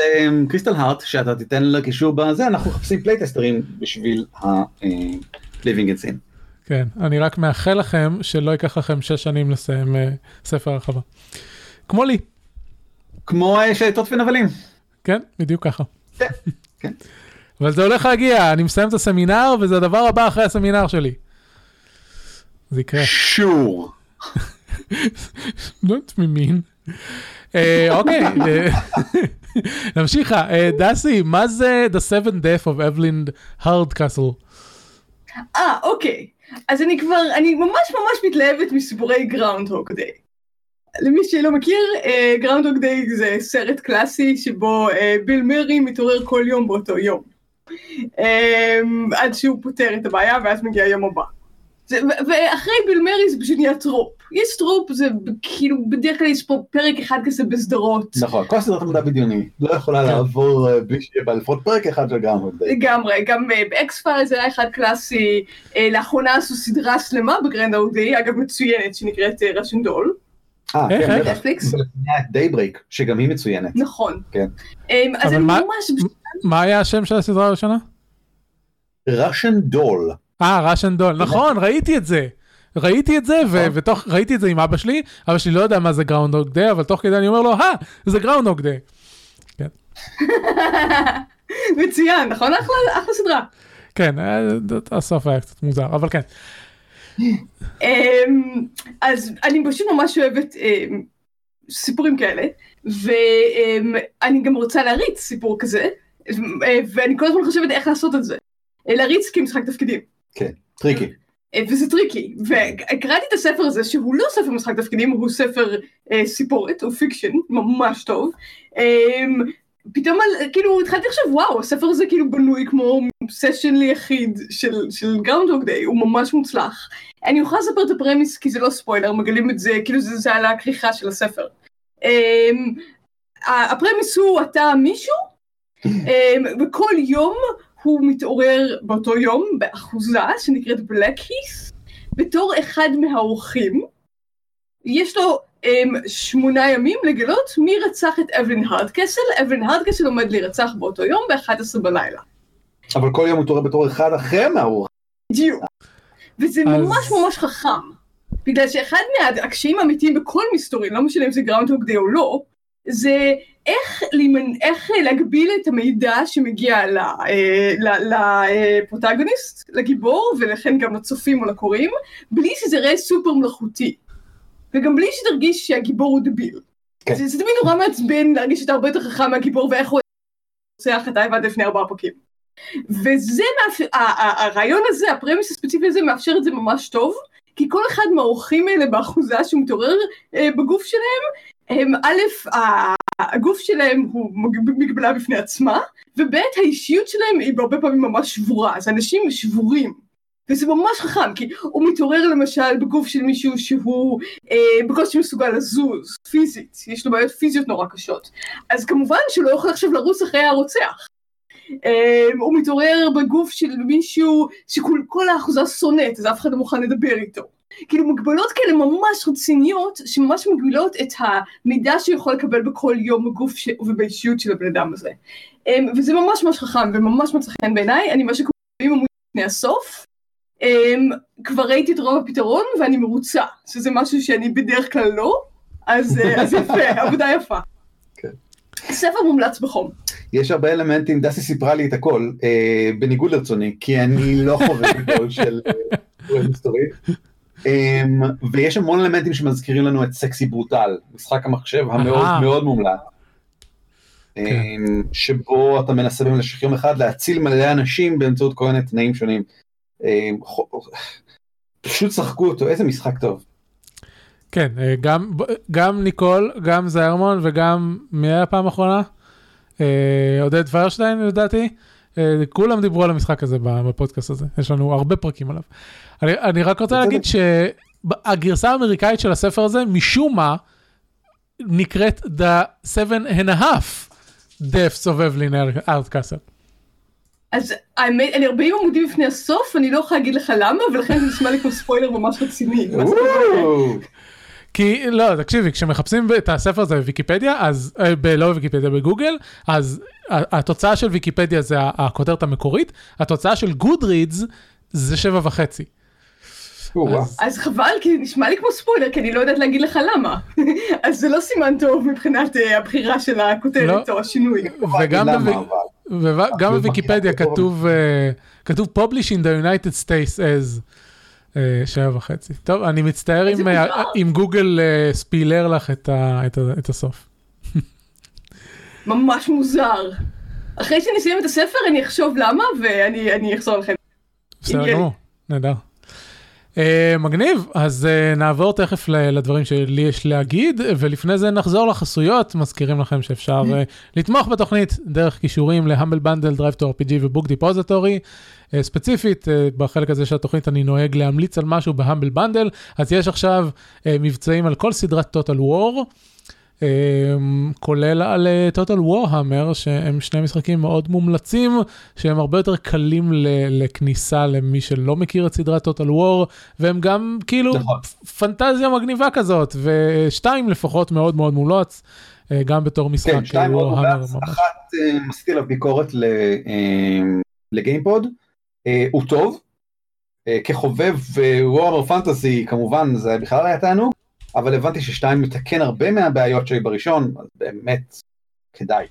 Crystal Heart, שאתה תיתן לה קישור בזה, אנחנו מחפשים playtesters בשביל ה-Living in Sin. כן, אני רק מאחל לכם שלא ייקח לכם שש שנים לסיים uh, ספר הרחבה. כמו לי. כמו uh, שייטות ונבלים. כן, בדיוק ככה. כן, כן. אבל זה הולך להגיע, אני מסיים את הסמינר וזה הדבר הבא אחרי הסמינר שלי. זה יקרה. שור. (laughs) לא תמימין. אה, אוקיי, (laughs) נמשיך, דסי, מה זה The Seven Death of Evelyn Hardcastle? אה, אוקיי. אז אני כבר, אני ממש ממש מתלהבת מסיפורי Groundhog Day. למי שלא מכיר, Groundhog uh, Day זה סרט קלאסי שבו ביל מרי מתעורר כל יום באותו יום. Um, עד שהוא פותר את הבעיה ואז מגיע היום הבא. זה, ואחרי ביל מרי זה פשוט נהיה trope. יש trope, זה כאילו בדרך כלל יש פה פרק אחד כזה בסדרות. נכון, כל סדרת מדע בדיוני לא יכולה כן. לעבור אה, בלי שיהיה בה לפחות פרק אחד לגמרי. לגמרי, גם אה, ב-X-Files זה היה אחד קלאסי, אה, לאחרונה עשו סדרה שלמה בגראונדהוג דיי, אגב מצוינת, שנקראת ראשן דול. אה, כן. את דייברייק, שגם היא מצוינת. נכון. כן. אז אני ממש... מה היה השם של הסדרה הראשונה? ראשן דול. אה, ראשן דול, נכון, ראיתי את זה. ראיתי את זה, ותוך, ראיתי את זה עם אבא שלי, אבא שלי לא יודע מה זה Groundhog Day, אבל תוך כדי אני אומר לו, אה, זה Groundhog Day. כן. (laughs) מצוין, נכון? אחלה סדרה. כן, אה, הסוף היה קצת מוזר, אבל כן. אמ, אז אני פשוט ממש אוהבת אמ, סיפורים כאלה, ואני גם רוצה להריץ סיפור כזה, ואני כל הזמן חושבת איך לעשות את זה. להריץ כמשחק תפקידים. כן, tricky. אה, וזה tricky, וקראתי את הספר הזה שהוא לא ספר משחק תפקידים, הוא ספר אה, סיפורת, הוא fiction, ממש טוב. אה, פתאום כאילו התחלתי לחשוב וואו הספר הזה כאילו בנוי כמו session ליחיד של, של Groundhog Day הוא ממש מוצלח. אני יכולה לספר את ה-premise כי זה לא ספוילר מגלים את זה כאילו זה, זה על הכריכה של הספר. אה, ה-premise הוא אתה מישהו אה, וכל יום הוא מתעורר באותו יום באחוזה שנקראת Blackheath בתור אחד מהאורחים. יש לו um, שמונה ימים לגלות מי רצח את אבלין הרדקסל, אבלין הרדקסל עומד להירצח באותו יום ב-11 בלילה. אבל כל יום הוא מתעורר בתור אחד אחר מהאורחים. בדיוק. וזה אז... ממש ממש חכם. בגלל שאחד מהקשיים האמיתיים בכל מסתורים, לא משנה אם זה גראונד דיי או לא, זה איך, לימנ... איך להגביל את המידע שמגיע לפרוטגוניסט, לגיבור, ולכן גם לצופים או לקוראים, בלי שזה יראה סופר מלאכותי. וגם בלי שתרגיש שהגיבור הוא דביל. כן. זה, זה תמיד נורא מעצבן להרגיש שאתה הרבה יותר חכם מהגיבור ואיך הוא רוצח את האיבד לפני ארבעה פרקים. וזה, מאפשר, הרעיון הזה, הפרמיס הספציפי הזה מאפשר את זה ממש טוב, כי כל אחד מהאורחים האלה באחוזה שהוא מתעורר אה, בגוף שלהם, הם א', הגוף שלהם הוא מגבלה בפני עצמה, וב' האישיות שלהם היא בהרבה פעמים ממש שבורה, אז אנשים שבורים. וזה ממש חכם, כי הוא מתעורר למשל בגוף של מישהו שהוא אה, בקושי מסוגל לזוז, פיזית, יש לו בעיות פיזיות נורא קשות. אז כמובן שהוא לא יכול עכשיו לרוץ אחרי הרוצח. אה, הוא מתעורר בגוף של מישהו שכל האחוזה שונאת, אז אף אחד לא מוכן לדבר איתו. כאילו מגבלות כאלה ממש רציניות, שממש מגבילות את המידע שהוא יכול לקבל בכל יום בגוף ש... ובאישיות של הבן אדם הזה. Um, וזה ממש ממש חכם וממש מצא חן בעיניי, אני ממש קוראים עמוד לפני הסוף. Um, כבר ראיתי את רוב הפתרון ואני מרוצה, שזה משהו שאני בדרך כלל לא, אז, אז יפה, (laughs) עבודה יפה. כן. ספר מומלץ בחום. יש הרבה אלמנטים, דסי סיפרה לי את הכל, אה, בניגוד לרצוני, כי אני לא חובב גדול של אה, מסתורית. אמ, ויש המון אלמנטים שמזכירים לנו את סקסי ברוטל, משחק המחשב המאוד. מאוד מומלץ. אמ, שבו אתה מנסה במשך יום אחד להציל מלא אנשים באמצעות כל מיני תנאים שונים. חו- פשוט שחקו אותו, איזה משחק טוב. כן, אה, גם, גם ניקול, גם זיירמון וגם, מי היה הפעם האחרונה? אה, עודד פיירשטיין לדעתי. אה, כולם דיברו על המשחק הזה בפודקאסט הזה, יש לנו הרבה פרקים עליו. אני, אני רק רוצה. להגיד שהגרסה האמריקאית של הספר הזה, משום מה, נקראת The Seven and a Half Deaths of Evelyn Hardcastle. אז האמת, אני 40 עמודים לפני הסוף, אני לא יכולה להגיד לך למה, ולכן זה נשמע לי כמו ספוילר ממש רציני. כי לא תקשיבי כשמחפשים את הספר הזה בוויקיפדיה אז אה, ב, לא בוויקיפדיה בגוגל אז התוצאה של ויקיפדיה זה הכותרת המקורית התוצאה של גודרידס זה שבע וחצי. אז- אז חבל, כי נשמע לי כמו ספוילר, כי אני לא יודעת להגיד לך למה. (laughs) אז זה לא סימן טוב מבחינת אה, הבחירה של הכותרת לא. או השינוי. וגם בוויקיפדיה כתוב אה, כתוב publish in the United States as שבע וחצי. טוב אני מצטער אם אה. אם גוגל אה, ספילר לך את הסוף. ממש מוזר. אחרי שאני אסיים את הספר אני אחשוב למה, ואני אני אחזור לכם. בסדר. גמור, נהדר. Uh, מגניב, אז uh, נעבור תכף לדברים שלי יש להגיד, ולפני זה נחזור לחסויות, מזכירים לכם שאפשר uh, לתמוך בתוכנית דרך קישורים ל-Humble Bundle, DriveThru RPG ו-Book Depository. ספציפית, בחלק הזה של התוכנית אני נוהג להמליץ על משהו ב-Humble Bundle, אז יש עכשיו מבצעים על כל סדרת טוטל וור. Um, כולל על Total Warhammer שהם שני משחקים מאוד מומלצים שהם הרבה יותר קלים לכניסה למי שלא מכיר את סדרת טוטל וור והם גם כאילו נכון. פנטזיה מגניבה כזאת ושתיים לפחות מאוד מאוד מומלץ אה, גם בתור משחק כן, שתיים מאוד וורהמר מומלץ. אחת אה, עשיתי עליו ביקורת אה, לגיימפוד, אה, הוא טוב, אה, כחובב וורמר פנטזי כמובן זה בכלל היה תענוג, אבל הבנתי ששתיים מתקן הרבה מהבעיות שהיו בראשון, אז באמת כדאי.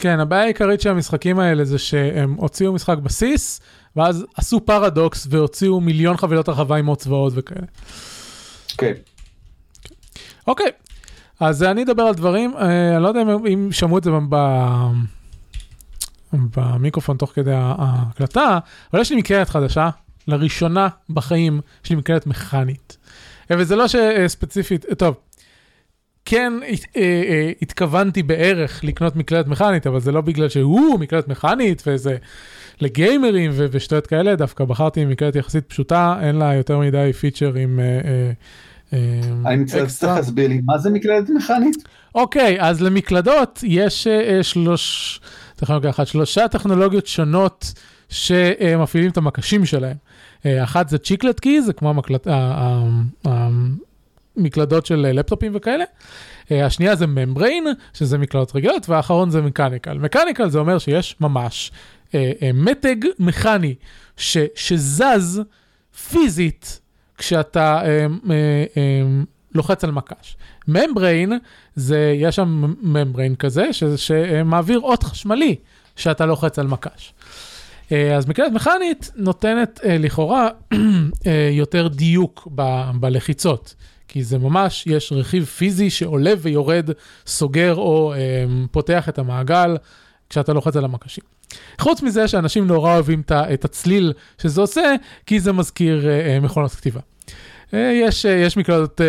כן הבעיה העיקרית של המשחקים האלה זה שהם הוציאו משחק בסיס ואז עשו פרדוקס והוציאו מיליון חבילות הרחבה עם עוד צבאות וכאלה. כן. אוקיי, אז אני אדבר על דברים, אה, אני לא יודע אם, אם שמעו את זה ב, במיקרופון תוך כדי ההקלטה, אבל יש לי מקלדת חדשה, לראשונה בחיים יש לי מקלדת מכנית. אה, וזה לא שספציפית, טוב, כן אה, אה, התכוונתי בערך לקנות מקלדת מכנית, אבל זה לא בגלל שהוא מקלדת מכנית וזה לגיימרים ו- ושטויות כאלה, דווקא בחרתי עם מקלדת יחסית פשוטה, אין לה יותר מדי פיצ'רים. אה, אה, אה, אני מצטער, אקסטרה. צריך להסביר לי מה זה מקלדת מכנית? אוקיי, אז למקלדות יש אה, שלוש, טכנולוגיה אחת, שלושה טכנולוגיות שונות שמפעילים את המקשים שלהם. אה, אחת זה צ'יקלט קי, זה כמו המקלט, המקלדות של אה, לפטופים וכאלה. אה, השנייה זה ממבריין, שזה מקלדות רגילות, והאחרון זה מקניקל. מקניקל זה אומר שיש ממש מתג מכני ש, שזז פיזית כשאתה לוחץ על מקש. ממבריין זה, יש שם ממבריין כזה ש, שמעביר אות חשמלי שאתה לוחץ על מקש. אה, אז מקלדת מכנית נותנת אה, לכאורה (clears throat) אה, יותר דיוק ב, בלחיצות. כי זה ממש, יש רכיב פיזי שעולה ויורד, סוגר או פותח את המעגל כשאתה לוחץ על המקשים. חוץ מזה שאנשים נורא אוהבים את הצליל שזה עושה, כי זה מזכיר מכונות כתיבה. יש, יש מקלדות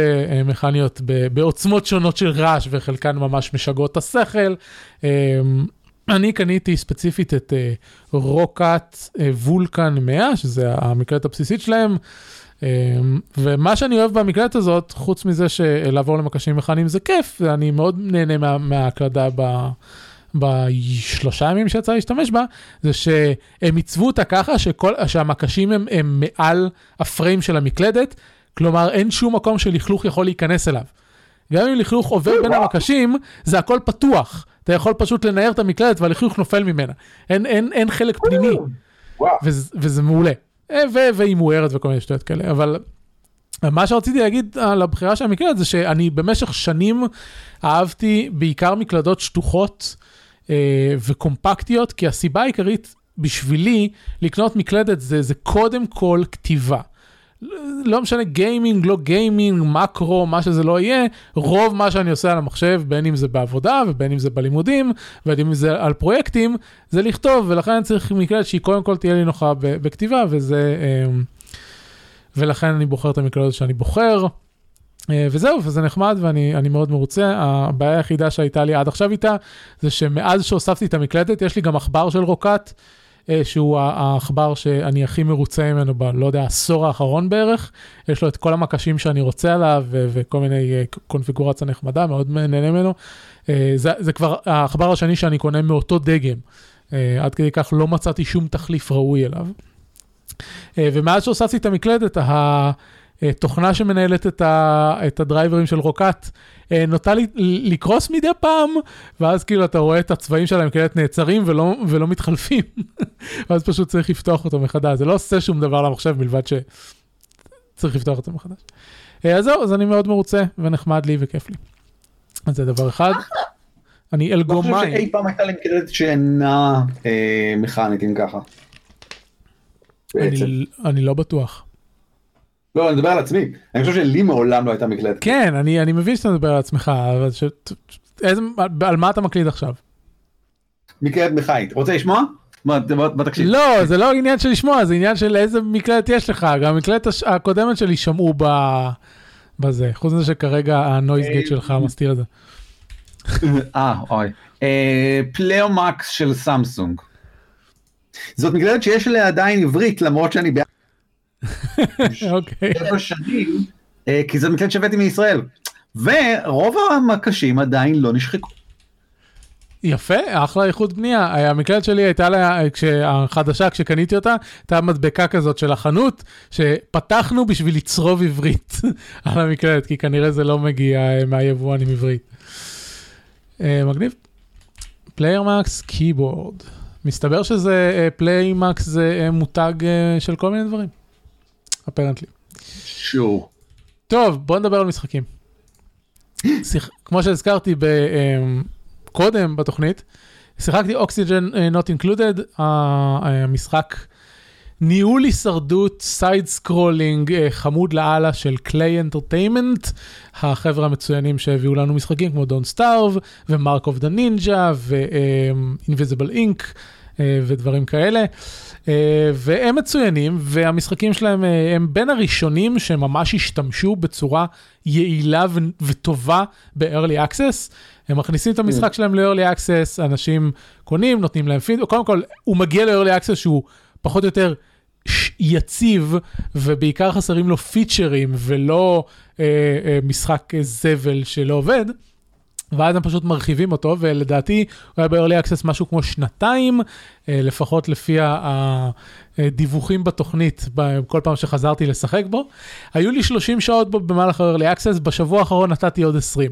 מכניות בעוצמות שונות של רעש וחלקן ממש משגעות את השכל. אני קניתי ספציפית את אה, רוקאט אה, וולקן 100, שזה המקלדת הבסיסית שלהם. אה, ומה שאני אוהב במקלדת הזאת, חוץ מזה שלעבור למקשים מכניים זה כיף, ואני מאוד נהנה מה, מההקלדה ב... בשלושה ימים שיצא להשתמש בה, זה שהם עיצבו אותה ככה שכל, שהמקשים הם, הם מעל הפריים של המקלדת, כלומר אין שום מקום שלכלוך יכול להיכנס אליו. גם אם לכלוך עובר בין המקשים, זה הכל פתוח. אתה יכול פשוט לנער את המקלדת והלכלוך נופל ממנה. אין, אין, אין חלק פנימי. וזה, וזה מעולה. אה, והיא מוארת וכל מיני שטויות כאלה, אבל מה שרציתי להגיד על הבחירה של המקלדת זה שאני במשך שנים אהבתי בעיקר מקלדות שטוחות אה, וקומפקטיות, כי הסיבה העיקרית בשבילי לקנות מקלדת זה, זה קודם כל כתיבה. לא משנה גיימינג, לא גיימינג, מקרו, מה שזה לא יהיה, רוב מה שאני עושה על המחשב, בין אם זה בעבודה ובין אם זה בלימודים, ובין אם זה על פרויקטים, זה לכתוב, ולכן אני צריך מקלדת שהיא קודם כל תהיה לי נוחה בכתיבה, וזה... אמ, ולכן אני בוחר את המקלדת שאני בוחר. אה, וזהו, וזה נחמד ואני מאוד מרוצה. הבעיה היחידה שהייתה לי עד עכשיו איתה, זה שמאז שהוספתי את המקלדת, יש לי גם עכבר של רוקט, שהוא העכבר שאני הכי מרוצה ממנו ב, לא יודע, העשור האחרון בערך. יש לו את כל המקשים שאני רוצה עליו וכל מיני אה, קונפיגורציה נחמדה, מאוד נהנה ממנו. זה, זה כבר העכבר השני שאני קונה מאותו דגם. עד כדי כך לא מצאתי שום תחליף ראוי אליו. ומאז שהוספתי את המקלדת, אה, תוכנה שמנהלת את, הדרייברים של רוקט, אה, נוטה לי, לקרוס מדי פעם, ואז כאילו אתה רואה את הצבעים שלהם כאלה נעצרים ולא, ולא מתחלפים, (laughs) ואז פשוט צריך לפתוח אותו מחדש. זה לא עושה שום דבר למחשב מלבד שצריך לפתוח אותו מחדש. אה, אז זהו, אז אני מאוד מרוצה ונחמד לי וכיף לי. אז זה דבר אחד. אני אלגומאי. לא חושב שאי פעם הייתה לי מקלדת שאינה אה, מכנית אם ככה. אני, אני לא בטוח. לא, אני מדבר על עצמי. אני חושב שלי מעולם לא הייתה מקלדת. כן, אני, אני מבין שאתה מדבר על עצמך, אבל ש... איזה, על מה אתה מקליד עכשיו? מקלדת מכנית. רוצה לשמוע? מה, מה תקשיב? לא, זה לא עניין של לשמוע, זה עניין של איזה מקלדת יש לך. גם המקלדת הקודמת שלי שמעו ב... בזה, חוץ מזה שכרגע הנויז גייט שלך מסתיר את זה. אה, אוי. פלאומקס של סמסונג. זאת מקלדת שיש עליה עדיין עברית, למרות שאני... אוקיי. שבע שנים, אה, כי זה מקלט שהבאתי מישראל. ורוב המקשים עדיין לא נשחקו. יפה, אחלה איכות בנייה. המקלדת שלי הייתה לה, החדשה, כשקניתי אותה, הייתה מדבקה כזאת של החנות, שפתחנו בשביל לצרוב עברית (laughs) על המקלדת, כי כנראה זה לא מגיע אה, מהיבואן עם עברית. אה, מגניב. Flymax keyboard. מסתבר שזה, Flymax זה מותג של כל מיני דברים. Apparently. Sure. טוב, בוא נדבר על משחקים. שיח... כמו שהזכרתי ב... אמ, קודם בתוכנית, שיחקתי Oxygen uh, Not Included, המשחק ניהול הישרדות, side scrolling, uh, חמוד לאללה של Klei Entertainment, החבר'ה המצוינים שהביאו לנו משחקים כמו Don't Starve ו-Mark of the Ninja ו-Invisible, Inc. ודברים כאלה. אה, והם מצוינים, והמשחקים שלהם אה, הם בין הראשונים שממש השתמשו בצורה יעילה וטובה ב-early access. הם מכניסים את המשחק שלהם ל-early access, אנשים קונים, נותנים להם פיד, קודם כל, הוא מגיע ל-early access שהוא פחות או יותר יציב, ובעיקר חסרים לו פיצ'רים ולא אה, אה, משחק זבל שלא עובד. ואז הם פשוט מרחיבים אותו, ולדעתי הוא היה ב-early access משהו כמו שנתיים, אה, לפחות לפי הדיווחים בתוכנית, כל פעם שחזרתי לשחק בו. היו לי 30 שעות בו במהלך ה-early access, בשבוע האחרון נתתי עוד 20.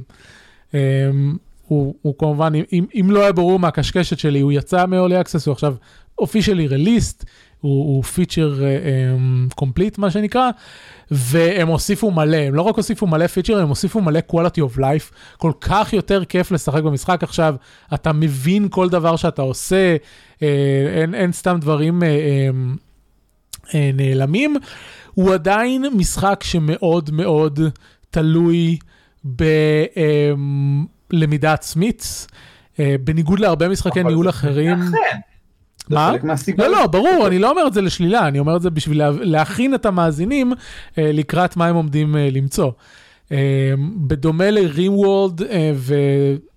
אה, הוא, הוא כמובן, אם, אם לא היה ברור מהקשקשת שלי, הוא יצא מ-early access, הוא עכשיו officially released. הוא feature complete מה שנקרא, והם הוסיפו מלא, הם לא רק הוסיפו מלא feature, הם הוסיפו מלא quality of life, כל כך יותר כיף לשחק במשחק עכשיו, אתה מבין כל דבר שאתה עושה, אה, אין, אין סתם דברים אה, אה, אה, נעלמים. הוא עדיין משחק שמאוד מאוד תלוי בלמידה עצמית, אה, בניגוד להרבה משחקי ניהול אחרים. מה? לא, לא, ברור, אני לא אומר את זה לשלילה, אני אומר את זה בשביל להכין את המאזינים אה, לקראת מה הם עומדים אה, למצוא. אה, בדומה ל-Rim World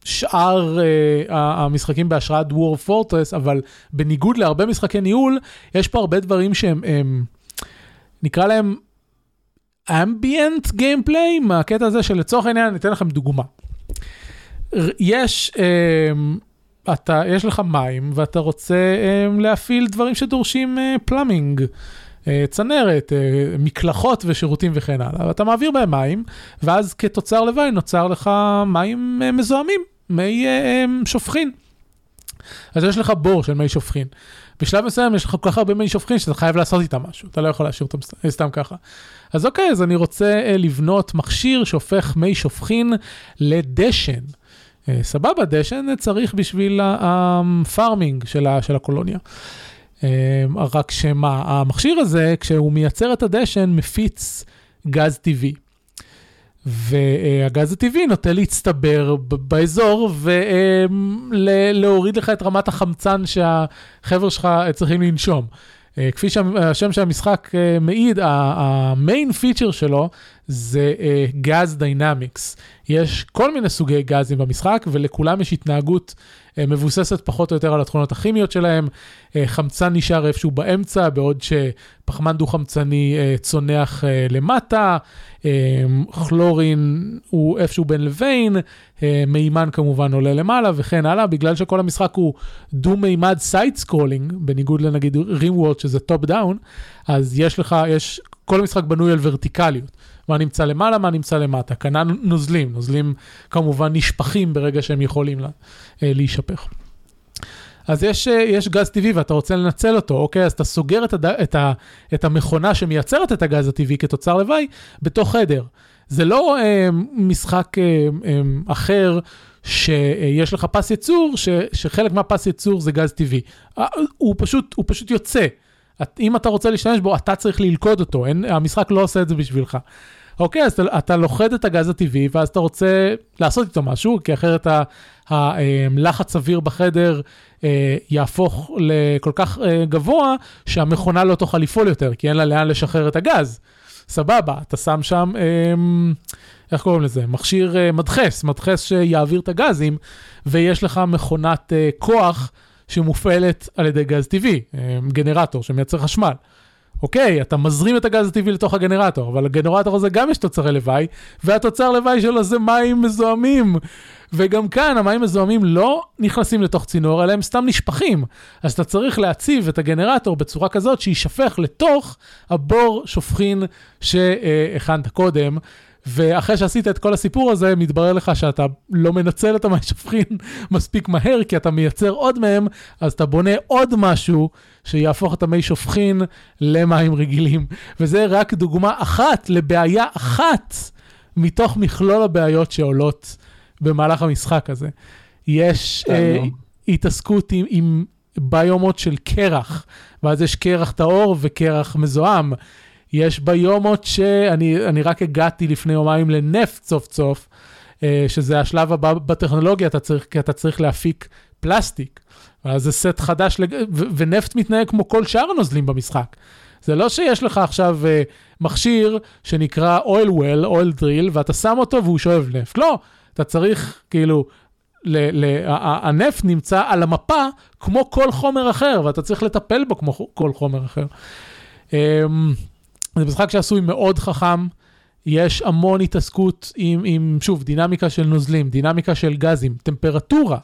ושאר המשחקים בהשראת War Fortress, אבל בניגוד להרבה משחקי ניהול, יש פה הרבה דברים שהם, הם, נקרא להם ambient gameplay, מהקטע הזה שלצורך העניין, אני אתן לכם דוגמה. יש... אתה, יש לך מים ואתה רוצה um, להפעיל דברים שדורשים פלאמינג, uh, uh, צנרת, uh, מקלחות ושירותים וכן הלאה, ואתה מעביר בהם מים, ואז כתוצר לוואי נוצר לך מים uh, מזוהמים, מי uh, um, שופכין. אז יש לך בור של מי שופכין. בשלב מסוים יש לך כל כך הרבה מי שופכין שאתה חייב לעשות איתם משהו, אתה לא יכול להשאיר אותם סתם ככה. אז אוקיי, אז אני רוצה uh, לבנות מכשיר שהופך מי שופכין לדשן. אה, סבבה, דשן צריך בשביל הפארמינג של, של הקולוניה. רק שמה, המכשיר הזה, כשהוא מייצר את הדשן, מפיץ גז טבעי. והגז הטבעי נוטה להצטבר באזור ולהוריד לך את רמת החמצן שהחבר'ה שלך צריכים לנשום. אה, כפי שהשם של המשחק אה, מעיד, ה main feature שלו זה gas dynamics. יש כל מיני סוגי גזים במשחק ולכולם יש התנהגות אה, מבוססת פחות או יותר על התכונות הכימיות שלהם. חמצן נשאר איפשהו באמצע, בעוד שפחמן דו-חמצני צונח למטה, chlorine הוא איפשהו בין לבין, מימן כמובן עולה למעלה וכן הלאה, בגלל שכל המשחק הוא דו-מימד side scrolling, בניגוד לנגיד RimWorld שזה top down, אז יש לך, יש, כל המשחק בנוי על ורטיקליות. מה נמצא למעלה, מה נמצא למטה. כנ"ל נוזלים, נוזלים כמובן נשפכים ברגע שהם יכולים לה, אה, להישפך. אז יש, אה, יש גז טבעי ואתה רוצה לנצל אותו, אוקיי? אז אתה סוגר את, הד... את, ה... את המכונה שמייצרת את הגז הטבעי כתוצר לוואי בתוך חדר. זה לא אה, משחק אה, אה, אחר שיש לך פס ייצור, ש... שחלק מהפס ייצור זה גז טבעי. אה, הוא פשוט, הוא פשוט יוצא. את, אם אתה רוצה להשתמש בו, אתה צריך ללכוד אותו, אין, המשחק לא עושה את זה בשבילך. אוקיי, אז אתה, אתה לוכד את הגז הטבעי, ואז אתה רוצה לעשות איתו משהו, כי אחרת הלחץ אוויר בחדר אה, יהפוך לכל כך אה, גבוה, שהמכונה לא תוכל לפעול יותר, כי אין לה לאן לשחרר את הגז. סבבה, אתה שם שם, אה, איך קוראים לזה? מכשיר מדחס, מדחס שיעביר את הגזים, ויש לך מכונת כוח שמופעלת על ידי גז טבעי, גנרטור שמייצר חשמל. אוקיי, אתה מזרים את הגז הטבעי לתוך הגנרטור, אבל הגנרטור הזה גם יש תוצרי לוואי, והתוצר לוואי שלו זה מים מזוהמים. וגם כאן המים מזוהמים לא נכנסים לתוך צינור, אלא הם סתם נשפכים. אז אתה צריך להציב את הגנרטור בצורה כזאת שיישפך לתוך הבור שופכין שהכנת קודם. ואחרי שעשית את כל הסיפור הזה, מתברר לך שאתה לא מנצל את המים שפכין (laughs) מספיק מהר, כי אתה מייצר עוד מהם, אז אתה בונה עוד משהו שיהפוך את המי שופכין למים רגילים. וזה רק דוגמה אחת לבעיה אחת מתוך מכלול הבעיות שעולות במהלך המשחק הזה. יש אה, התעסקות עם, עם ביומות של קרח, ואז יש קרח טהור וקרח מזוהם. יש ביומות שאני רק הגעתי לפני יומיים לנפט סוף סוף, אה, שזה השלב הבא בטכנולוגיה, אתה צריך, כי אתה צריך להפיק פלסטיק. ואז זה סט חדש, לג... ו- ונפט מתנהג כמו כל שאר הנוזלים במשחק. זה לא שיש לך עכשיו uh, מכשיר שנקרא oil well, oil drill, ואתה שם אותו והוא שואב נפט. לא, אתה צריך, כאילו, ל- ל- הנפט נמצא על המפה כמו כל חומר אחר, ואתה צריך לטפל בו כמו כל חומר אחר. Um, זה משחק שעשוי מאוד חכם, יש המון התעסקות עם, עם, שוב, דינמיקה של נוזלים, דינמיקה של גזים, טמפרטורה.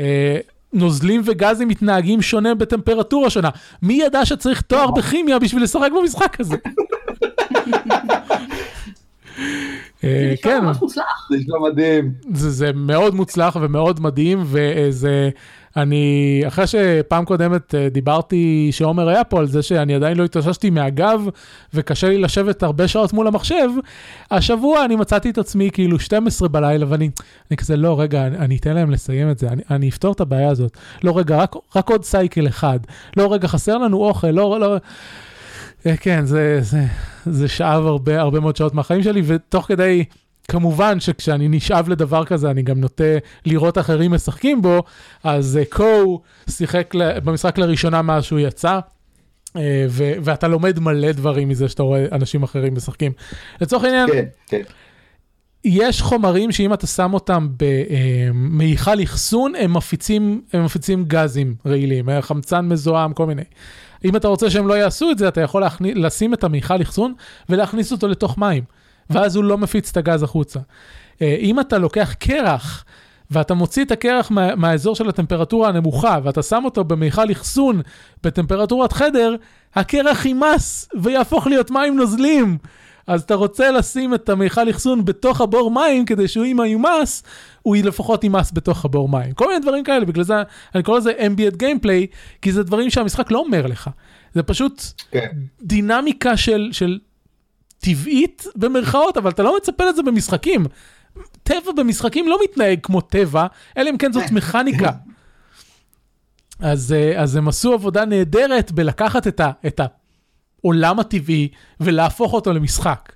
אה, נוזלים וגזים מתנהגים שונה בטמפרטורה שונה. מי ידע שצריך תואר בכימיה בשביל לשחק במשחק הזה? (laughs) אה, כן, זה נשמע מדהים. זה מאוד מוצלח ומאוד מדהים, וזה אני, אחרי שפעם קודמת אה, דיברתי, שעומר היה פה על זה שאני עדיין לא התאוששתי מהגב, וקשה לי לשבת הרבה שעות מול המחשב, השבוע אני מצאתי את עצמי כאילו 12 בלילה, ואני אני כזה, לא, רגע, אני, אני אתן להם לסיים את זה, אני, אני אפתור את הבעיה הזאת. לא, רגע, רק, רק עוד סייקל אחד. לא, רגע, חסר לנו אוכל, לא, לא... אה, כן, זה, זה, זה שאב הרבה, הרבה מאוד שעות מהחיים שלי, ותוך כדי... כמובן שכשאני נשאב לדבר כזה, אני גם נוטה לראות אחרים משחקים בו, אז uh, קו שיחק במשחק לראשונה מאז שהוא יצא. Uh, ו- ואתה לומד מלא דברים מזה שאתה רואה אנשים אחרים משחקים. לצורך העניין, כן, כן. יש חומרים שאם אתה שם אותם במיכל אה, אחסון, הם מפיצים, הם מפיצים גזים רעילים, חמצן מזוהם, כל מיני. אם אתה רוצה שהם לא יעשו את זה, אתה יכול להכניס, לשים את המיכל אחסון ולהכניס אותו לתוך מים. ואז הוא לא מפיץ את הגז החוצה. אה, אם אתה לוקח קרח, ואתה מוציא את הקרח מה, מהאזור של הטמפרטורה הנמוכה, ואתה שם אותו במיכל אחסון בטמפרטורת חדר, הקרח יימס ויהפוך להיות מים נוזלים. אז אתה רוצה לשים את המיכל אחסון בתוך הבור מים, כדי שהוא אם יומס, הוא לפחות יימס בתוך הבור מים. כל מיני דברים כאלה, בגלל זה אני קורא לזה ambient gameplay, כי זה דברים שהמשחק לא אומר לך. זה פשוט כן. דינמיקה של, של טבעית במרכאות, אבל אתה לא מצפה לזה במשחקים. טבע במשחקים לא מתנהג כמו טבע, אלא אם כן זאת מכניקה. אז, אה, אז הם עשו עבודה נהדרת בלקחת את, ה, את העולם הטבעי ולהפוך אותו למשחק.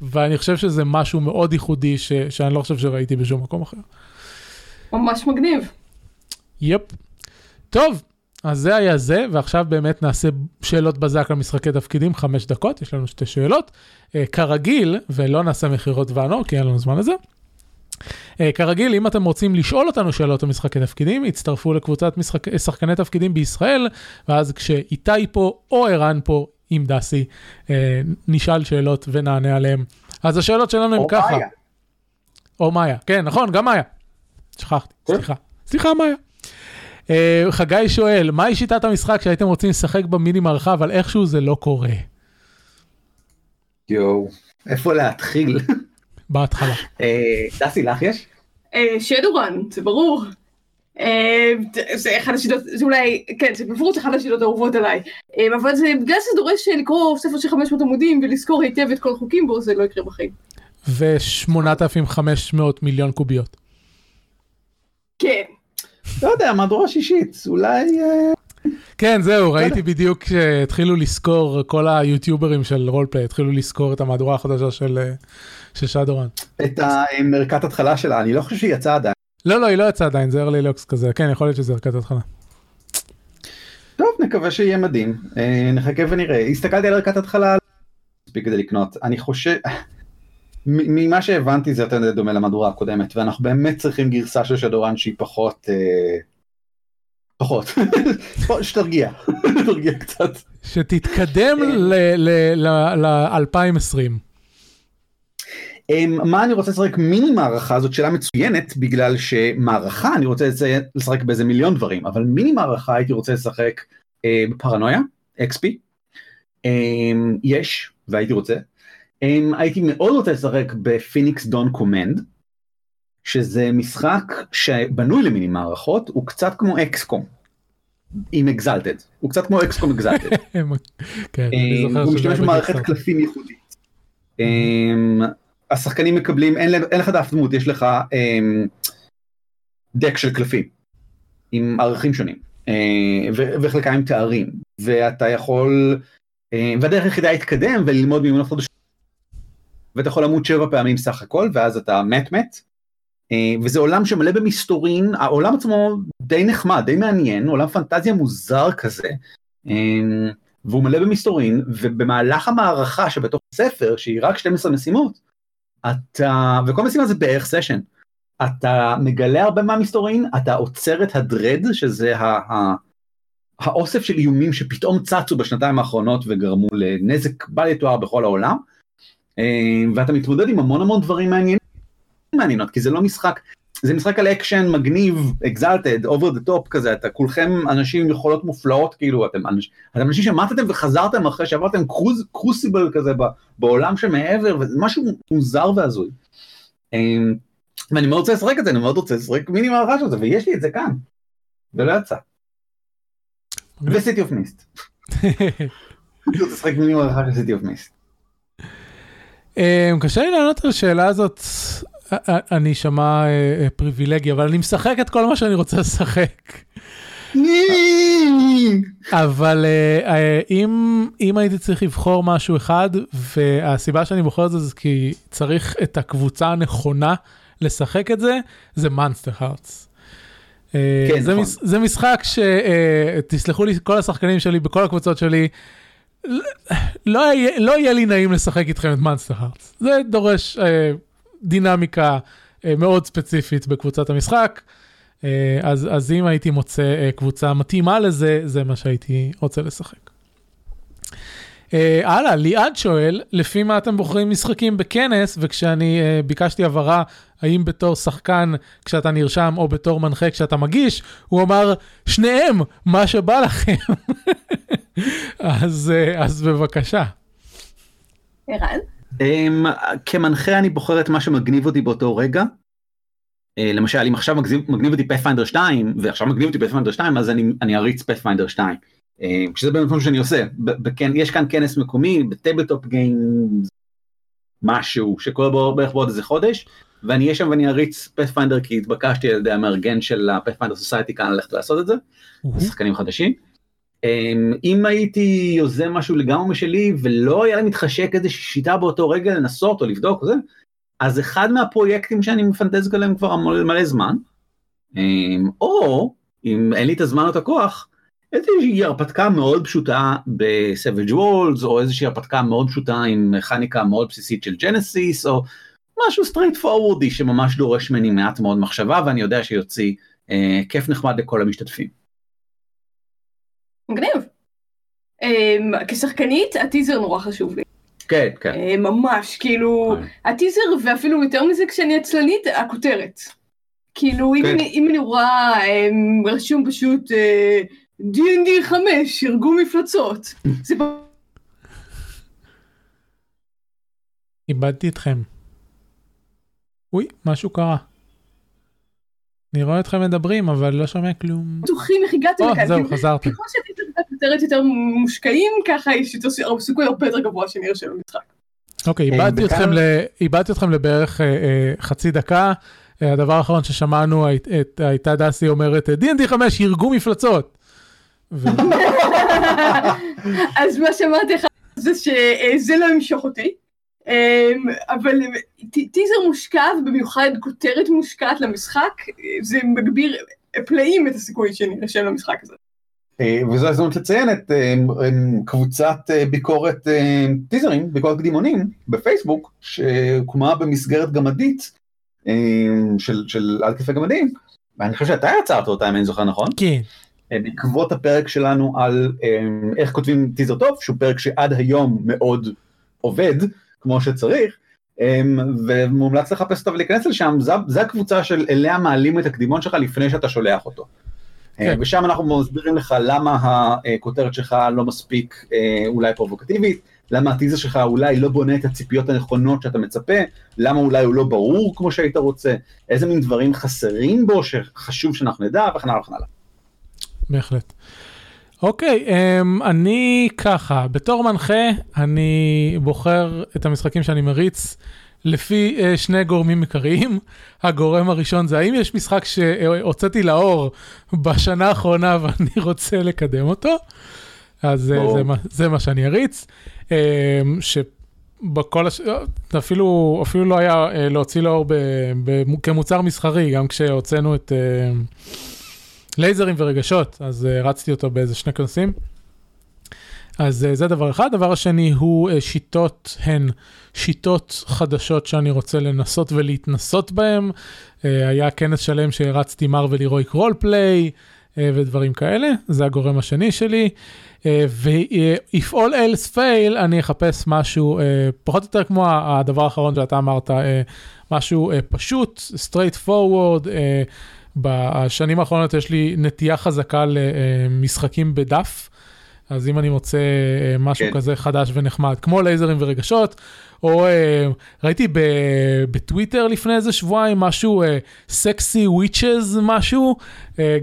ואני חושב שזה משהו מאוד ייחודי ש, שאני לא חושב שראיתי בשום מקום אחר. ממש מגניב. יפ. טוב, אז זה היה זה, ועכשיו באמת נעשה שאלות בזק למשחקי תפקידים, חמש דקות, יש לנו שתי שאלות. Uh, כרגיל, ולא נעשה מכירות ואנו, כי אין לנו זמן לזה. Uh, כרגיל, אם אתם רוצים לשאול אותנו שאלות על משחקי תפקידים, הצטרפו לקבוצת משחק... שחקני תפקידים בישראל, ואז כשאיתי פה או ערן פה עם דסי, uh, נשאל שאלות ונענה עליהן. אז השאלות שלנו הן ככה. מאיה. או מאיה, כן, נכון, גם מאיה. שכחתי, כן. סליחה. סליחה, מאיה. Uh, חגי שואל, מהי שיטת המשחק שהייתם רוצים לשחק במיני מערכה, אבל איכשהו זה לא קורה? יואו, איפה להתחיל? בהתחלה. אה, דסי, לך יש? שדורן, זה ברור. אה, זה אחד השיטות, זה אולי, כן, זה בפירוש אחת השיטות האהובות עליי. אה, אבל זה, בגלל שזה דורש אה, לקרוא ספר של 500 עמודים ולזכור היטב את כל החוקים בו, זה לא יקרה בחיים. ו-8,500 מיליון קוביות. כן. לא יודע, מהדורה שישית, אולי... אה, כן, זהו, ראיתי בדיוק שהתחילו לסקור, כל היוטיוברים של רולפליי התחילו לסקור את המהדורה החדשה של, אה, של שדורן. את המרכת התחלה שלה, אני לא חושב שהיא יצאה עדיין. לא, לא, היא לא יצאה עדיין, זה early locks כזה, כן, יכול להיות שזה ערכת התחלה. טוב, נקווה שיהיה מדהים. אה, נחכה ונראה. הסתכלתי על ערכת התחלה, מספיק כדי לקנות. אני חושב... ממה שהבנתי זה יותר דומה למהדורה הקודמת, ואנחנו באמת צריכים גרסה של שדורן שהיא פחות... אה, פחות. (laughs) שתרגיע, (laughs) תרגיע קצת. שתתקדם ל-2020. אמ, מה אני רוצה לשחק מיני מערכה זאת שאלה מצוינת בגלל שמערכה אני רוצה לשחק באיזה מיליון דברים אבל מיני מערכה הייתי רוצה לשחק אה, ב Paranoia XP יש והייתי רוצה הייתי מאוד רוצה לשחק ב Phoenix Dawn Command שזה משחק שבנוי למיני מערכות הוא קצת כמו אקסקום עם אקזלטד הוא קצת כמו אקסקום אקזלטד (laughs) כן, זוכר הוא משתמש במערכת. קלפים ייחודית. אמ, השחקנים מקבלים, אין לך דף דמות, יש לך אמ, דק של קלפים עם ערכים שונים וחלקם עם תארים ואתה יכול, והדרך היחידה להתקדם וללמוד מיומנות חדשות. ואתה יכול למות שבע פעמים סך הכל ואז אתה מת מת. אה, וזה עולם שמלא במסתורין, העולם עצמו די נחמד, די מעניין, עולם פנטזיה מוזר כזה. אמ, והוא מלא במסתורין, ובמהלך המערכה שבתוך הספר, שהיא רק 12 משימות, אתה, וכל משימה זה בערך סשן, אתה מגלה הרבה מהמסתורין, אתה עוצר את הדרד, שזה ה, ה, האוסף של איומים שפתאום צצו בשנתיים האחרונות וגרמו לנזק בל יתואר בכל העולם, אה, ואתה מתמודד עם המון המון דברים מעניינים, מעניינות, כי זה לא משחק, זה משחק על אקשן מגניב, Exalted, over the top כזה, אתה כולכם אנשים עם יכולות מופלאות, כאילו אתם אנש- אתם אנשים שמתתם וחזרתם אחרי שעברתם cruc-, crucible כזה בעולם שמעבר, וזה משהו מוזר והזוי. אמ, ואני מאוד רוצה לשחק את זה, אני מאוד רוצה לשחק מיני מערכה של זה, ויש לי את זה כאן, ולא יצא. ו City of Mist. אני רוצה לשחק מיני מערכה של City of Mist. אמ, קשה לי לענות על השאלה הזאת, אני אשמע אה, אה, פריבילגי, אבל אני משחק את כל מה שאני רוצה לשחק. אבל אה, אם, אם הייתי צריך לבחור משהו אחד, והסיבה שאני בוחר את זה זה כי צריך את הקבוצה הנכונה לשחק את זה, זה Monsterhearts. כן, זה, נכון. מש, זה משחק שתסלחו לי כל השחקנים שלי בכל הקבוצות שלי, לא לא יהיה לי נעים לשחק איתכם את מאנסטר הארטס. זה דורש אה, דינמיקה אה, מאוד ספציפית בקבוצת המשחק. אה, אז, אז אם הייתי מוצא אה, קבוצה מתאימה לזה, זה מה שהייתי רוצה לשחק. אה, הלאה, ליעד שואל, לפי מה אתם בוחרים משחקים בכנס, וכשאני אה, ביקשתי הבהרה, האם בתור שחקן כשאתה נרשם, או בתור מנחה כשאתה מגיש, הוא אמר, שניהם, מה שבא לכם. (laughs) אז, אה, אז בבקשה. ערן? אמ, כמנחה אני בוחר את מה שמגניב אותי באותו רגע. אה, למשל אם עכשיו מגניב, מגניב אותי Pathfinder 2 ועכשיו מגניב אותי Pathfinder 2 אז אני, אני אריץ Pathfinder 2. אה, שזה באמת משהו שאני עושה. ב- בכן, יש כאן כנס מקומי ב tabletop game משהו שקורה בו בערך בעוד איזה חודש ואני אהיה שם ואני אריץ Pathfinder כי התבקשתי על ידי המארגן של ה Pathfinder Society כאן ללכת לעשות את זה, שחקנים חדשים. אמ, אם הייתי יוזם משהו לגמרי משלי ולא היה לי מתחשק איזושהי שיטה באותו רגע לנסות או לבדוק וזה, אז אחד מהפרויקטים שאני מפנטז עליהם כבר מלא זמן, אמ, או אם אין לי את הזמן או את הכוח, איזושהי הרפתקה מאוד פשוטה ב Savage Worlds, או איזושהי הרפתקה מאוד פשוטה עם מכניקה מאוד בסיסית של Genesys, או משהו straightforward י שממש דורש ממני מעט מאוד מחשבה, ואני יודע שיוציא אה, כיף נחמד לכל המשתתפים. מגניב. Um, כשחקנית הטיזר נורא חשוב לי. כן, כן. Uh, ממש, כאילו, כן. הטיזר ואפילו יותר מזה כשאני עצלנית, הכותרת. כאילו, כן. אם, אני, אם אני רואה um, רשום פשוט D&D uh, 5, ארגון מפלצות. (laughs) זה... איבדתי אתכם. אוי, משהו קרה. אני רואה אתכם מדברים, אבל לא שומע כלום. בטוחים איך הגעתם לכאן. זהו, חזרתי. ככל שאתם כותרת יותר מושקעים, ככה יש יותר סיכוי הרבה יותר גבוה שנראה שם במשחק. אוקיי, איבדתי אתכם לבערך אה, אה, חצי דקה. אה, הדבר האחרון ששמענו הייתה דסי אומרת, D&D 5 ירגו מפלצות. (laughs) אז מה שאמרתי לך זה שזה לא ימשוך אותי. אמ, אבל טיזר מושקע ובמיוחד כותרת מושקעת למשחק, זה מגביר פלאים את הסיכוי שנרשם למשחק הזה. אה, וזו הזדמנות לציין את אה, קבוצת אה, ביקורת טיזרים, ביקורת קדימונים בפייסבוק, שהוקמה במסגרת גמדית של, של עד כיפי גמדים, ואני חושב שאתה יצרת אותה אם אני זוכר נכון. כן. בעקבות הפרק שלנו על איך כותבים טיזר טוב, שהוא פרק שעד היום מאוד עובד, כמו שצריך, ומומלץ לחפש אותה ולהיכנס לשם, זה הקבוצה של אליה מעלים את הקדימון שלך לפני שאתה שולח אותו. כן. אה, ושם אנחנו מסבירים לך למה הכותרת שלך לא מספיק אה, אולי פרובוקטיבית, למה הטיזר שלך אולי לא בונה את הציפיות הנכונות שאתה מצפה, למה אולי הוא לא ברור כמו שהיית רוצה, איזה מין דברים חסרים בו שחשוב שאנחנו נדע וכן הלאה וכן הלאה. בהחלט. אוקיי, um, אני ככה, בתור מנחה, אני בוחר את המשחקים שאני מריץ לפי uh, שני גורמים עיקריים. (laughs) הגורם הראשון זה האם יש משחק שהוצאתי לאור בשנה האחרונה (laughs) ואני רוצה לקדם אותו, אז uh, זה, מה, זה מה שאני אריץ. Um, שבכל הש... אפילו, אפילו לא היה uh, להוציא לאור ב, ב, כמוצר מסחרי, גם כשהוצאנו את... Uh, לייזרים ורגשות, אז uh, רצתי אותו באיזה שני כנסים. אז uh, זה דבר אחד. דבר השני הוא uh, שיטות, הן שיטות חדשות שאני רוצה לנסות ולהתנסות בהן. Uh, היה כנס שלם שהרצתי מרוויל הירואיק רול פליי ודברים כאלה, זה הגורם השני שלי. ו-if all else fail, אני אחפש משהו פחות או יותר כמו הדבר האחרון שאתה אמרת, משהו פשוט, straight forward. בשנים האחרונות יש לי נטייה חזקה למשחקים בדף, אז אם אני מוצא אה, משהו כן. כזה חדש ונחמד, כמו לייזרים ורגשות, או אה, ראיתי בטוויטר לפני איזה שבועיים משהו סקסי uh, וויצ'ז משהו,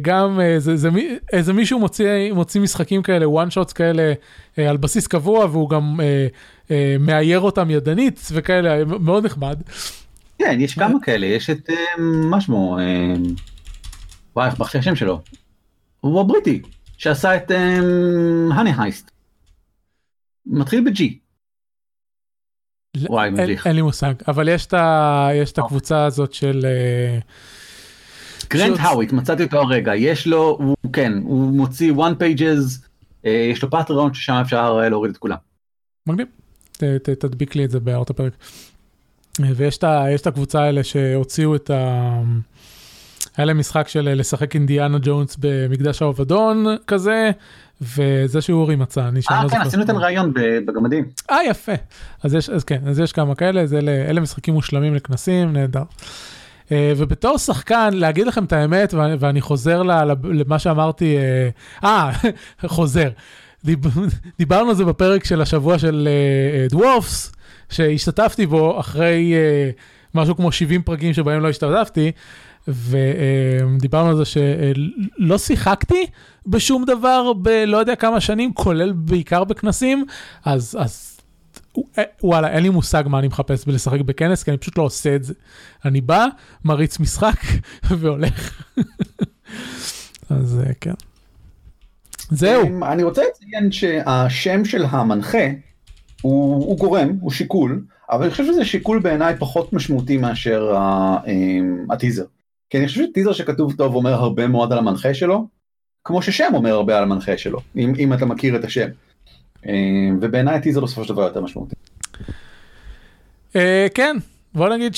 גם זה, זה, איזה מישהו מוציא, מוציא משחקים כאלה, one shots כאלה על בסיס קבוע, והוא גם מאייר אותם ידנית וכאלה, מאוד נחמד. כן, יש כמה כאלה, יש את, מה שמו, וואי, איך מחשב השם שלו? הוא הבריטי, שעשה את האני um, הייסט. מתחיל ב-G. וואי, מביך. אין לי מושג, אבל יש את, ה, יש את הקבוצה הזאת של... גרנט האוויט, מצאתי אותו הרגע, יש לו, הוא כן, הוא מוציא one pages, uh, יש לו פטריון ששם אפשר להוריד את כולם. מגניב, תדביק לי את זה בהערות הפרק. ויש את הקבוצה האלה שהוציאו את ה... היה להם משחק של אה, לשחק אינדיאנה ג'ונס במקדש האובדון כזה, וזה שאורי מצא, אני שם לא. אה, כן, עשינו את הרעיון בגמדים. אה, יפה. אז יש, אז כן, אז יש כמה כאלה, זה, אלה משחקים מושלמים לכנסים, נהדר. Uh, ובתור שחקן, להגיד לכם את האמת, ואני, ואני חוזר למה שאמרתי, אה, uh, (laughs) חוזר. דיב, דיברנו על זה בפרק של השבוע של דוורפס, שהשתתפתי בו אחרי משהו כמו 70 פרקים שבהם לא השתתפתי, ודיברנו על זה שלא שיחקתי בשום דבר בלא יודע כמה שנים, כולל בעיקר בכנסים, אז, אז אה, וואלה, אין לי מושג מה אני מחפש בלשחק בכנס, כי אני פשוט לא עושה את זה. אני בא, מריץ משחק (laughs) והולך. אז אה, כן. זהו. אני רוצה לציין שהשם של המנחה הוא, הוא גורם, הוא שיקול, אבל אני חושב שזה שיקול בעיניי פחות משמעותי מאשר ה- אמ, הטיזר. כי אני חושב שטיזר שכתוב טוב אומר הרבה מאוד על המנחה שלו, כמו ששם אומר הרבה על המנחה שלו, אם, אם אתה מכיר את השם. אמ, ובעיניי הטיזר בסופו של דבר יותר משמעותי. אה, כן, בוא נגיד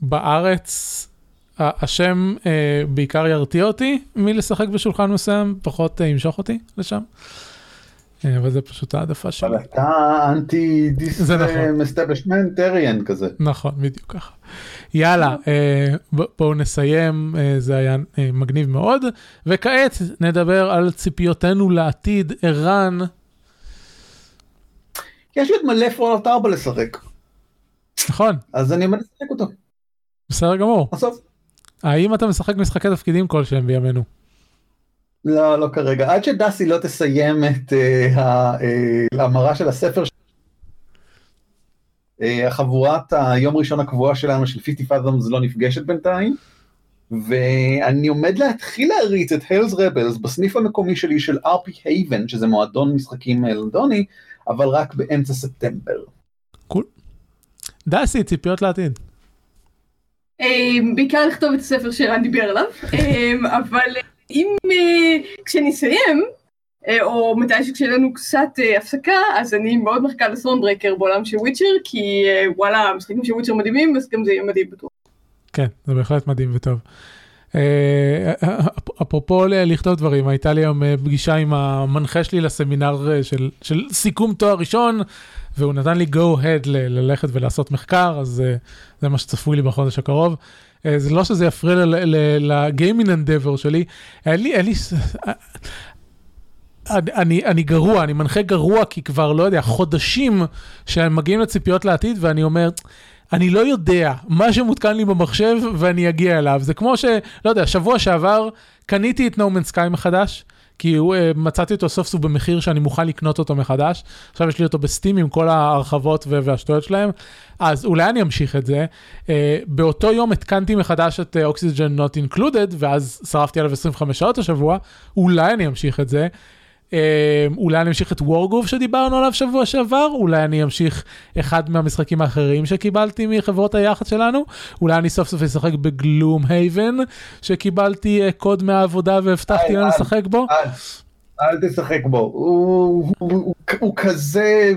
שבארץ השם אה, בעיקר ירתיע אותי מלשחק בשולחן מסוים, פחות אה, ימשוך אותי לשם. אה, אבל זה פשוט העדפה שלי. אבל אתה אנטי דיס נכון. מסטבלשמנטריאן כזה. נכון, בדיוק ככה. יאללה, אה, בואו נסיים, אה, זה היה מגניב מאוד, וכעת נדבר על ציפיותינו לעתיד, ערן, יש לי עוד מלא Fallout 4 לשחק, נכון, אז אני עומד לשחק אותו, בסדר גמור. בסוף. האם אתה משחק משחקי תפקידים כלשהם בימינו? לא, לא כרגע. עד שדסי לא תסיים את אה, ה- אה, ההמרה של הספר. ש- אה, החבורת היום ראשון הקבועה שלנו של 50 Fathoms לא נפגשת בינתיים. ואני עומד להתחיל להריץ את Hell's Rebels בסניף המקומי שלי של RP Haven, שזה מועדון משחקים אה, לונדוני, אבל רק באמצע ספטמבר. דסי, ציפיות לעתיד. בעיקר לכתוב את הספר שערן דיבר עליו, אבל אם אה, כשנסיים, אה, או מתי שכשיהיה לנו קצת אה, הפסקה, אז אני מאוד מחכה לסונדרקר בעולם של וויצ'ר, כי אה, וואלה, המשחקים של וויצ'ר מדהימים, אז גם זה יהיה מדהים בטוח. כן, זה בהחלט מדהים וטוב. אפ- אפרופו לכתוב דברים, הייתה לי היום פגישה עם המנחה שלי לסמינר של, של סיכום תואר ראשון, והוא נתן לי go ahead ללכת ולעשות מחקר, אז זה מה שצפוי לי בחודש הקרוב. אה, זה לא שזה יפריע לגיימינג אנדבר שלי, אין לי, אין לי, אני, אני גרוע, אני מנחה גרוע, כי כבר, לא יודע, חודשים שהם מגיעים לציפיות לעתיד, ואני אומר, אני לא יודע מה שמותקן לי במחשב ואני אגיע אליו. זה כמו ש... לא יודע, שבוע שעבר קניתי את No Man's Sky מחדש, כי הוא, uh, מצאתי אותו סוף סוף במחיר שאני מוכן לקנות אותו מחדש. עכשיו יש לי אותו בסטים עם כל ההרחבות והשטויות שלהם. אז אולי אני אמשיך את זה. Uh, באותו יום התקנתי מחדש את uh, Oxygen Not Included, ואז שרפתי עליו 25 שעות השבוע. אולי אני אמשיך את זה. אה, אולי אני אמשיך את וורגוף שדיברנו עליו שבוע שעבר, אולי אני אמשיך אחד מהמשחקים האחרים שקיבלתי מחברות היחד שלנו, אולי אני סוף סוף אשחק בגלום הייבן, שקיבלתי אה, קוד מהעבודה והבטחתי להם לשחק בו. אל, תשחק בו, הוא, הוא, הוא, הוא כזה,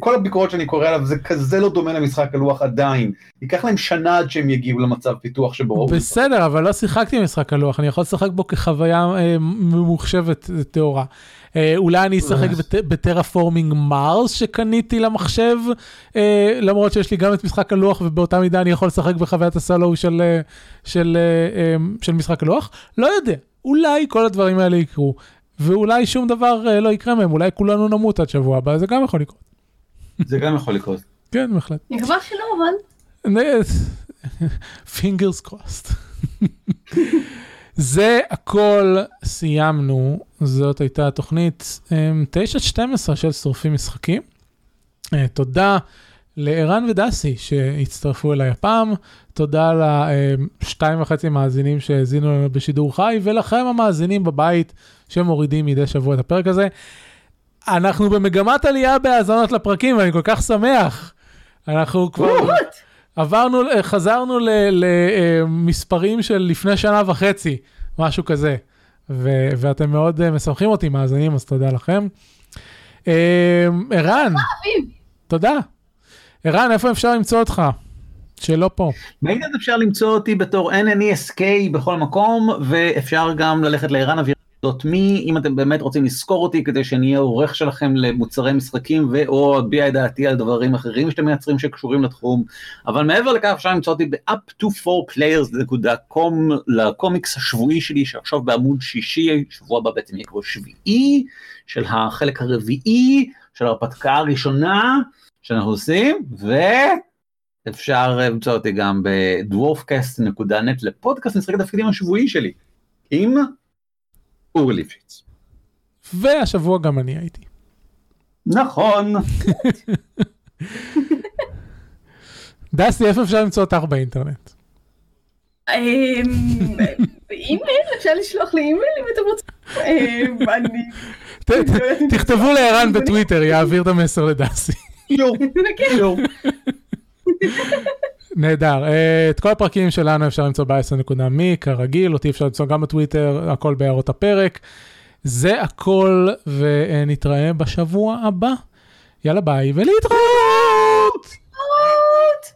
כל הביקורות שאני קורא עליו זה כזה לא דומה למשחק הלוח עדיין, ייקח להם שנה עד שהם יגיעו למצב פיתוח שבו בסדר, אבל לא שיחקתי במשחק הלוח, אני יכול לשחק בו כחוויה אה, ממוחשבת טהורה. אה, אולי אני אשחק אה. בט- בטרפורמינג מרס שקניתי למחשב, אה, למרות שיש לי גם את משחק הלוח ובאותה מידה אני יכול לשחק בחוויית הסולו של, של, אה, של משחק הלוח. לא יודע, אולי כל הדברים האלה יקרו, ואולי שום דבר אה, לא יקרה מהם, אולי כולנו נמות עד שבוע הבא, זה גם יכול לקרות. זה גם יכול לקרות. כן, בהחלט. אני מקווה שלא, אבל... פינגרס קרוסט. זה הכל סיימנו, זאת הייתה התוכנית 9-12 של שורפים משחקים. אה, תודה לערן ודסי שהצטרפו אליי הפעם, תודה לשתיים וחצי מאזינים שהאזינו לנו בשידור חי, ולכם המאזינים בבית שמורידים מדי שבוע את הפרק הזה. אנחנו במגמת עלייה בהאזנות לפרקים, ואני כל כך שמח. אנחנו כבר... עברנו, חזרנו ל- למספרים של לפני שנה וחצי, משהו כזה. ו- ואתם מאוד אה, משמחים אותי, מאזינים, אז תודה לכם. אה, ערן, תודה. ערן, איפה אפשר למצוא אותך? שלא פה. באינטרנט אפשר למצוא אותי בתור NNESK בכל מקום, ואפשר גם ללכת לערן אוויר. מי אם אתם באמת רוצים לזכור אותי כדי שאני אהיה עורך שלכם למוצרי משחקים ו/או אביע את דעתי על דברים אחרים שאתם מייצרים שקשורים לתחום. אבל מעבר לכך אפשר למצוא אותי ב-up2 4players.com לקומיקס השבועי שלי שעכשיו בעמוד שישי שבוע הבא בעצם יהיה כבר שביעי של החלק הרביעי של ההרפתקה הראשונה שאנחנו עושים ואפשר למצוא אותי גם ב-dwarfcast.net לפודקאסט משחקי תפקידים השבועי שלי עם אורי ליפשיץ. והשבוע גם אני הייתי. נכון. (laughs) דסי, איפה אפשר למצוא אותך באינטרנט? אמ, אימייל? אפשר לשלוח לי אימייל אם אתם רוצים? אמ, תכתבו לערן בטוויטר, יעביר את המסר לדסי. (laughs) נהדר. אה, את כל הפרקים שלנו אפשר למצוא ב-10.מי, כרגיל, אותי אפשר למצוא גם בטוויטר, הכל בהערות הפרק. זה הכל, ונתראה בשבוע הבא. יאללה ביי, ולהתראות!